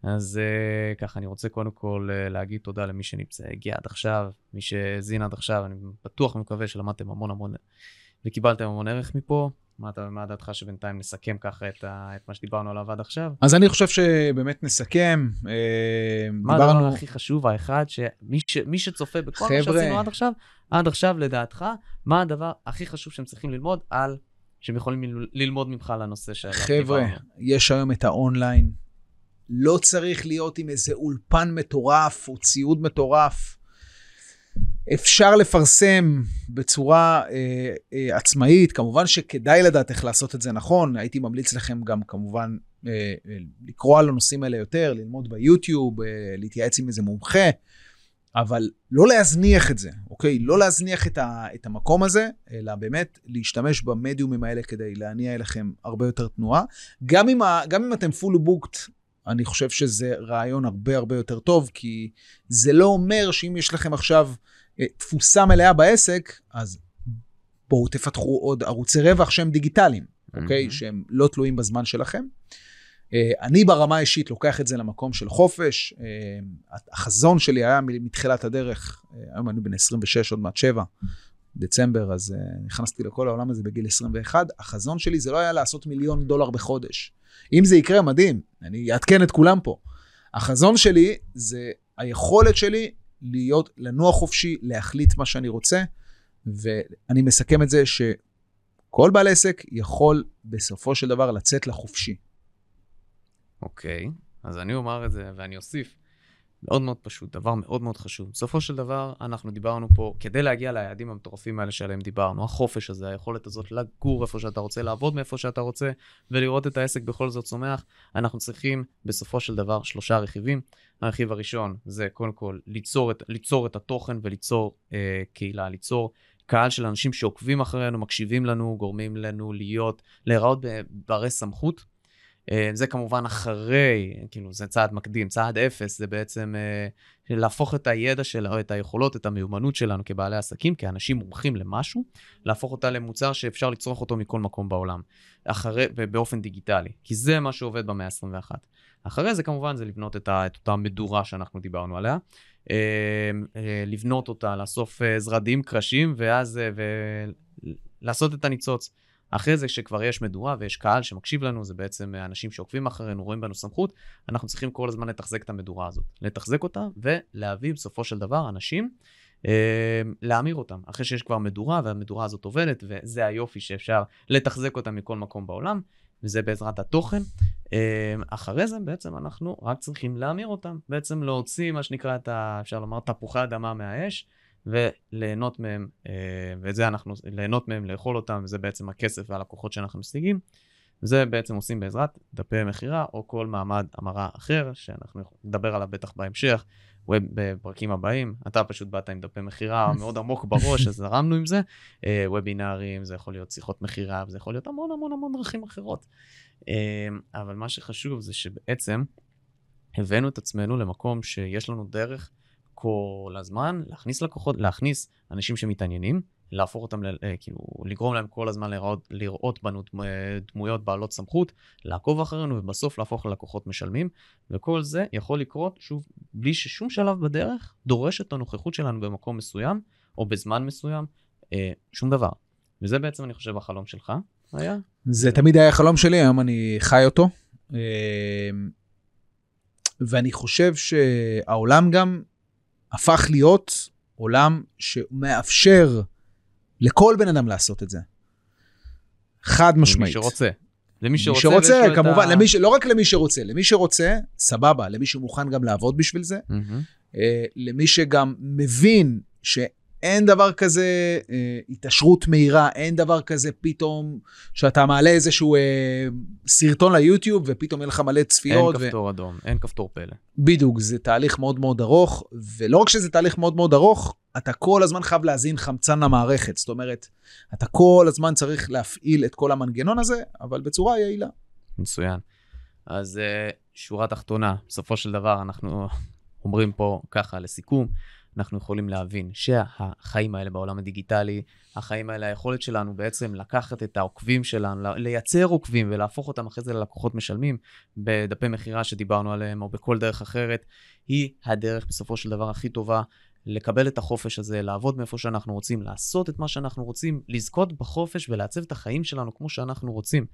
אז uh, ככה, אני רוצה קודם כל להגיד תודה למי שנמצא, הגיע עד עכשיו, מי שהאזין עד עכשיו, אני בטוח ומקווה שלמדתם המון המון וקיבלתם המון ערך מפה. מה, אתה, מה דעתך שבינתיים נסכם ככה את, ה, את מה שדיברנו עליו עד עכשיו? אז אני חושב שבאמת נסכם. אה, מה הדבר דיברנו, הכי חשוב, האחד, שמי ש, מי שצופה בכל מה חבר'ה. שעשינו עד עכשיו, עד עכשיו לדעתך, מה הדבר הכי חשוב שהם צריכים ללמוד על, שהם יכולים ל- ללמוד ממך על הנושא שעליו חבר'ה, דיברנו? יש היום את האונליין. לא צריך להיות עם איזה אולפן מטורף או ציוד מטורף. אפשר לפרסם בצורה אה, אה, עצמאית, כמובן שכדאי לדעת איך לעשות את זה נכון. הייתי ממליץ לכם גם כמובן אה, אה, לקרוא על הנושאים האלה יותר, ללמוד ביוטיוב, אה, להתייעץ עם איזה מומחה. אבל לא להזניח את זה, אוקיי? לא להזניח את, ה, את המקום הזה, אלא באמת להשתמש במדיומים האלה כדי להניע אליכם הרבה יותר תנועה. גם אם, ה, גם אם אתם פול בוקט, אני חושב שזה רעיון הרבה הרבה יותר טוב, כי זה לא אומר שאם יש לכם עכשיו אה, תפוסה מלאה בעסק, אז בואו תפתחו עוד ערוצי רווח שהם דיגיטליים, אוקיי? Mhm. שהם לא תלויים בזמן שלכם. אה, אני ברמה האישית לוקח את זה למקום של חופש. אה, החזון שלי היה מתחילת הדרך, היום אני בן 26, עוד מעט 7, דצמבר, אז נכנסתי לכל העולם הזה בגיל 21. החזון שלי זה לא היה לעשות מיליון דולר בחודש. אם זה יקרה, מדהים, אני אעדכן את כולם פה. החזון שלי זה היכולת שלי להיות, לנוע חופשי, להחליט מה שאני רוצה, ואני מסכם את זה שכל בעל עסק יכול בסופו של דבר לצאת לחופשי. אוקיי, אז אני אומר את זה ואני אוסיף. מאוד מאוד פשוט, דבר מאוד מאוד חשוב. בסופו של דבר, אנחנו דיברנו פה, כדי להגיע ליעדים המטורפים האלה שעליהם דיברנו, החופש הזה, היכולת הזאת לגור איפה שאתה רוצה, לעבוד מאיפה שאתה רוצה, ולראות את העסק בכל זאת צומח, אנחנו צריכים בסופו של דבר שלושה רכיבים. הרכיב הראשון זה קודם כל ליצור את, ליצור את התוכן וליצור אה, קהילה, ליצור קהל של אנשים שעוקבים אחרינו, מקשיבים לנו, גורמים לנו להיות, להיראות ברי סמכות. אה, זה כמובן אחרי, כאילו זה צעד מקדים, צעד אפס זה בעצם אה, להפוך את הידע של, או את היכולות, את המיומנות שלנו כבעלי עסקים, כאנשים מומחים למשהו, להפוך אותה למוצר שאפשר לצרוך אותו מכל מקום בעולם, אחרי, ובאופן דיגיטלי, כי זה מה שעובד במאה ה-21. אחרי זה כמובן זה לבנות את, ה, את אותה מדורה שאנחנו דיברנו עליה, אה, לבנות אותה, לאסוף זרדים, קרשים, ואז, ולעשות את הניצוץ. אחרי זה, כשכבר יש מדורה ויש קהל שמקשיב לנו, זה בעצם אנשים שעוקבים אחרינו, רואים בנו סמכות, אנחנו צריכים כל הזמן לתחזק את המדורה הזאת. לתחזק אותה ולהביא בסופו של דבר אנשים, אה, להמיר אותם. אחרי שיש כבר מדורה והמדורה הזאת עובדת, וזה היופי שאפשר לתחזק אותה מכל מקום בעולם, וזה בעזרת התוכן. אה, אחרי זה בעצם אנחנו רק צריכים להמיר אותם. בעצם להוציא מה שנקרא את ה... אפשר לומר תפוחי אדמה מהאש. וליהנות מהם, אה, ואת זה אנחנו, ליהנות מהם, לאכול אותם, וזה בעצם הכסף והלקוחות שאנחנו משיגים. וזה בעצם עושים בעזרת דפי מכירה או כל מעמד המרה אחר, שאנחנו נדבר עליו בטח בהמשך, ווב בפרקים הבאים. אתה פשוט באת עם דפי מכירה מאוד עמוק בראש, אז זרמנו עם זה. אה, וובינארים, זה יכול להיות שיחות מכירה, וזה יכול להיות המון המון המון דרכים אחרות. אה, אבל מה שחשוב זה שבעצם הבאנו את עצמנו למקום שיש לנו דרך כל הזמן להכניס לקוחות, להכניס אנשים שמתעניינים, להפוך אותם, ל, אה, כאילו, לגרום להם כל הזמן לראות, לראות בנו דמו- דמויות בעלות סמכות, לעקוב אחרינו ובסוף להפוך ללקוחות משלמים, וכל זה יכול לקרות, שוב, בלי ששום שלב בדרך דורש את הנוכחות שלנו במקום מסוים, או בזמן מסוים, אה, שום דבר. וזה בעצם, אני חושב, החלום שלך היה. זה תמיד היה חלום שלי, היום אני חי אותו. אה, ואני חושב שהעולם גם הפך להיות עולם שמאפשר לכל בן אדם לעשות את זה. חד משמעית. למי שרוצה. למי מי שרוצה, שרוצה, כמובן, ה- למי ש... לא רק למי שרוצה, למי שרוצה, סבבה, למי שמוכן גם לעבוד בשביל זה. אה, למי שגם מבין שאין דבר כזה אה, התעשרות מהירה, אין דבר כזה פתאום שאתה מעלה איזשהו אה, סרטון ליוטיוב ופתאום יהיה לך מלא אין צפיות. ו... כפתור אדום, אין כפתור פלא. בדיוק, זה תהליך מאוד מאוד ארוך, ולא רק שזה תהליך מאוד מאוד ארוך, אתה כל הזמן חייב להזין חמצן למערכת. זאת אומרת, אתה כל הזמן צריך להפעיל את כל המנגנון הזה, אבל בצורה יעילה. מצוין. אז uh, שורה תחתונה, בסופו של דבר אנחנו אומרים פה ככה לסיכום, אנחנו יכולים להבין שהחיים האלה בעולם הדיגיטלי, החיים האלה, היכולת שלנו בעצם לקחת את העוקבים שלנו, לייצר עוקבים ולהפוך אותם אחרי זה ללקוחות משלמים בדפי מכירה שדיברנו עליהם, או בכל דרך אחרת, היא הדרך בסופו של דבר הכי טובה לקבל את החופש הזה, לעבוד מאיפה שאנחנו רוצים, לעשות את מה שאנחנו רוצים, לזכות בחופש ולעצב את החיים שלנו כמו שאנחנו רוצים.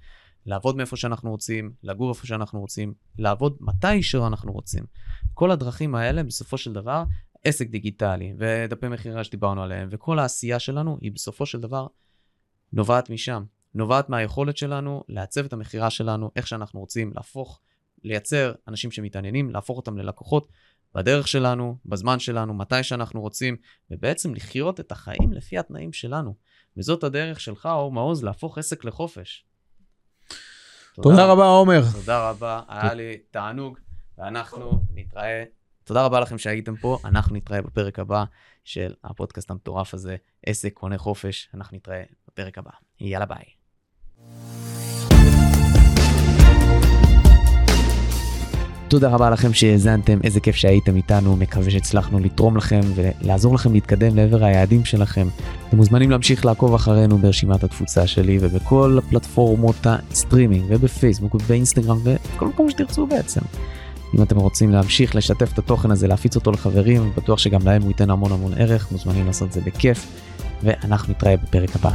לעבוד מאיפה שאנחנו רוצים, לגור איפה שאנחנו רוצים, לעבוד מתי שאנחנו רוצים. כל הדרכים האלה, בסופו של דבר, עסק דיגיטלי ודפי מכירה שדיברנו עליהם, וכל העשייה שלנו היא בסופו של דבר נובעת משם. נובעת מהיכולת שלנו לעצב את המכירה שלנו, איך שאנחנו רוצים, להפוך, לייצר אנשים שמתעניינים, להפוך אותם ללקוחות בדרך שלנו, בזמן שלנו, מתי שאנחנו רוצים, ובעצם לחיות את החיים לפי התנאים שלנו. וזאת הדרך שלך, אור מעוז, להפוך עסק לחופש. תודה רבה, עומר. תודה רבה, היה לי תענוג, ואנחנו נתראה תודה רבה לכם שהייתם פה, אנחנו נתראה בפרק הבא של הפודקאסט המטורף הזה, עסק קונה חופש, אנחנו נתראה בפרק הבא. יאללה ביי. תודה רבה לכם שהאזנתם, איזה כיף שהייתם איתנו, מקווה שהצלחנו לתרום לכם ולעזור לכם להתקדם לעבר היעדים שלכם. אתם מוזמנים להמשיך לעקוב אחרינו ברשימת התפוצה שלי ובכל הפלטפורמות הסטרימינג ובפייסבוק ובאינסטגרם ובכל מקום שתרצו בעצם. אם אתם רוצים להמשיך לשתף את התוכן הזה, להפיץ אותו לחברים, בטוח שגם להם הוא ייתן המון המון ערך, מוזמנים לעשות את זה בכיף, ואנחנו נתראה בפרק הבא.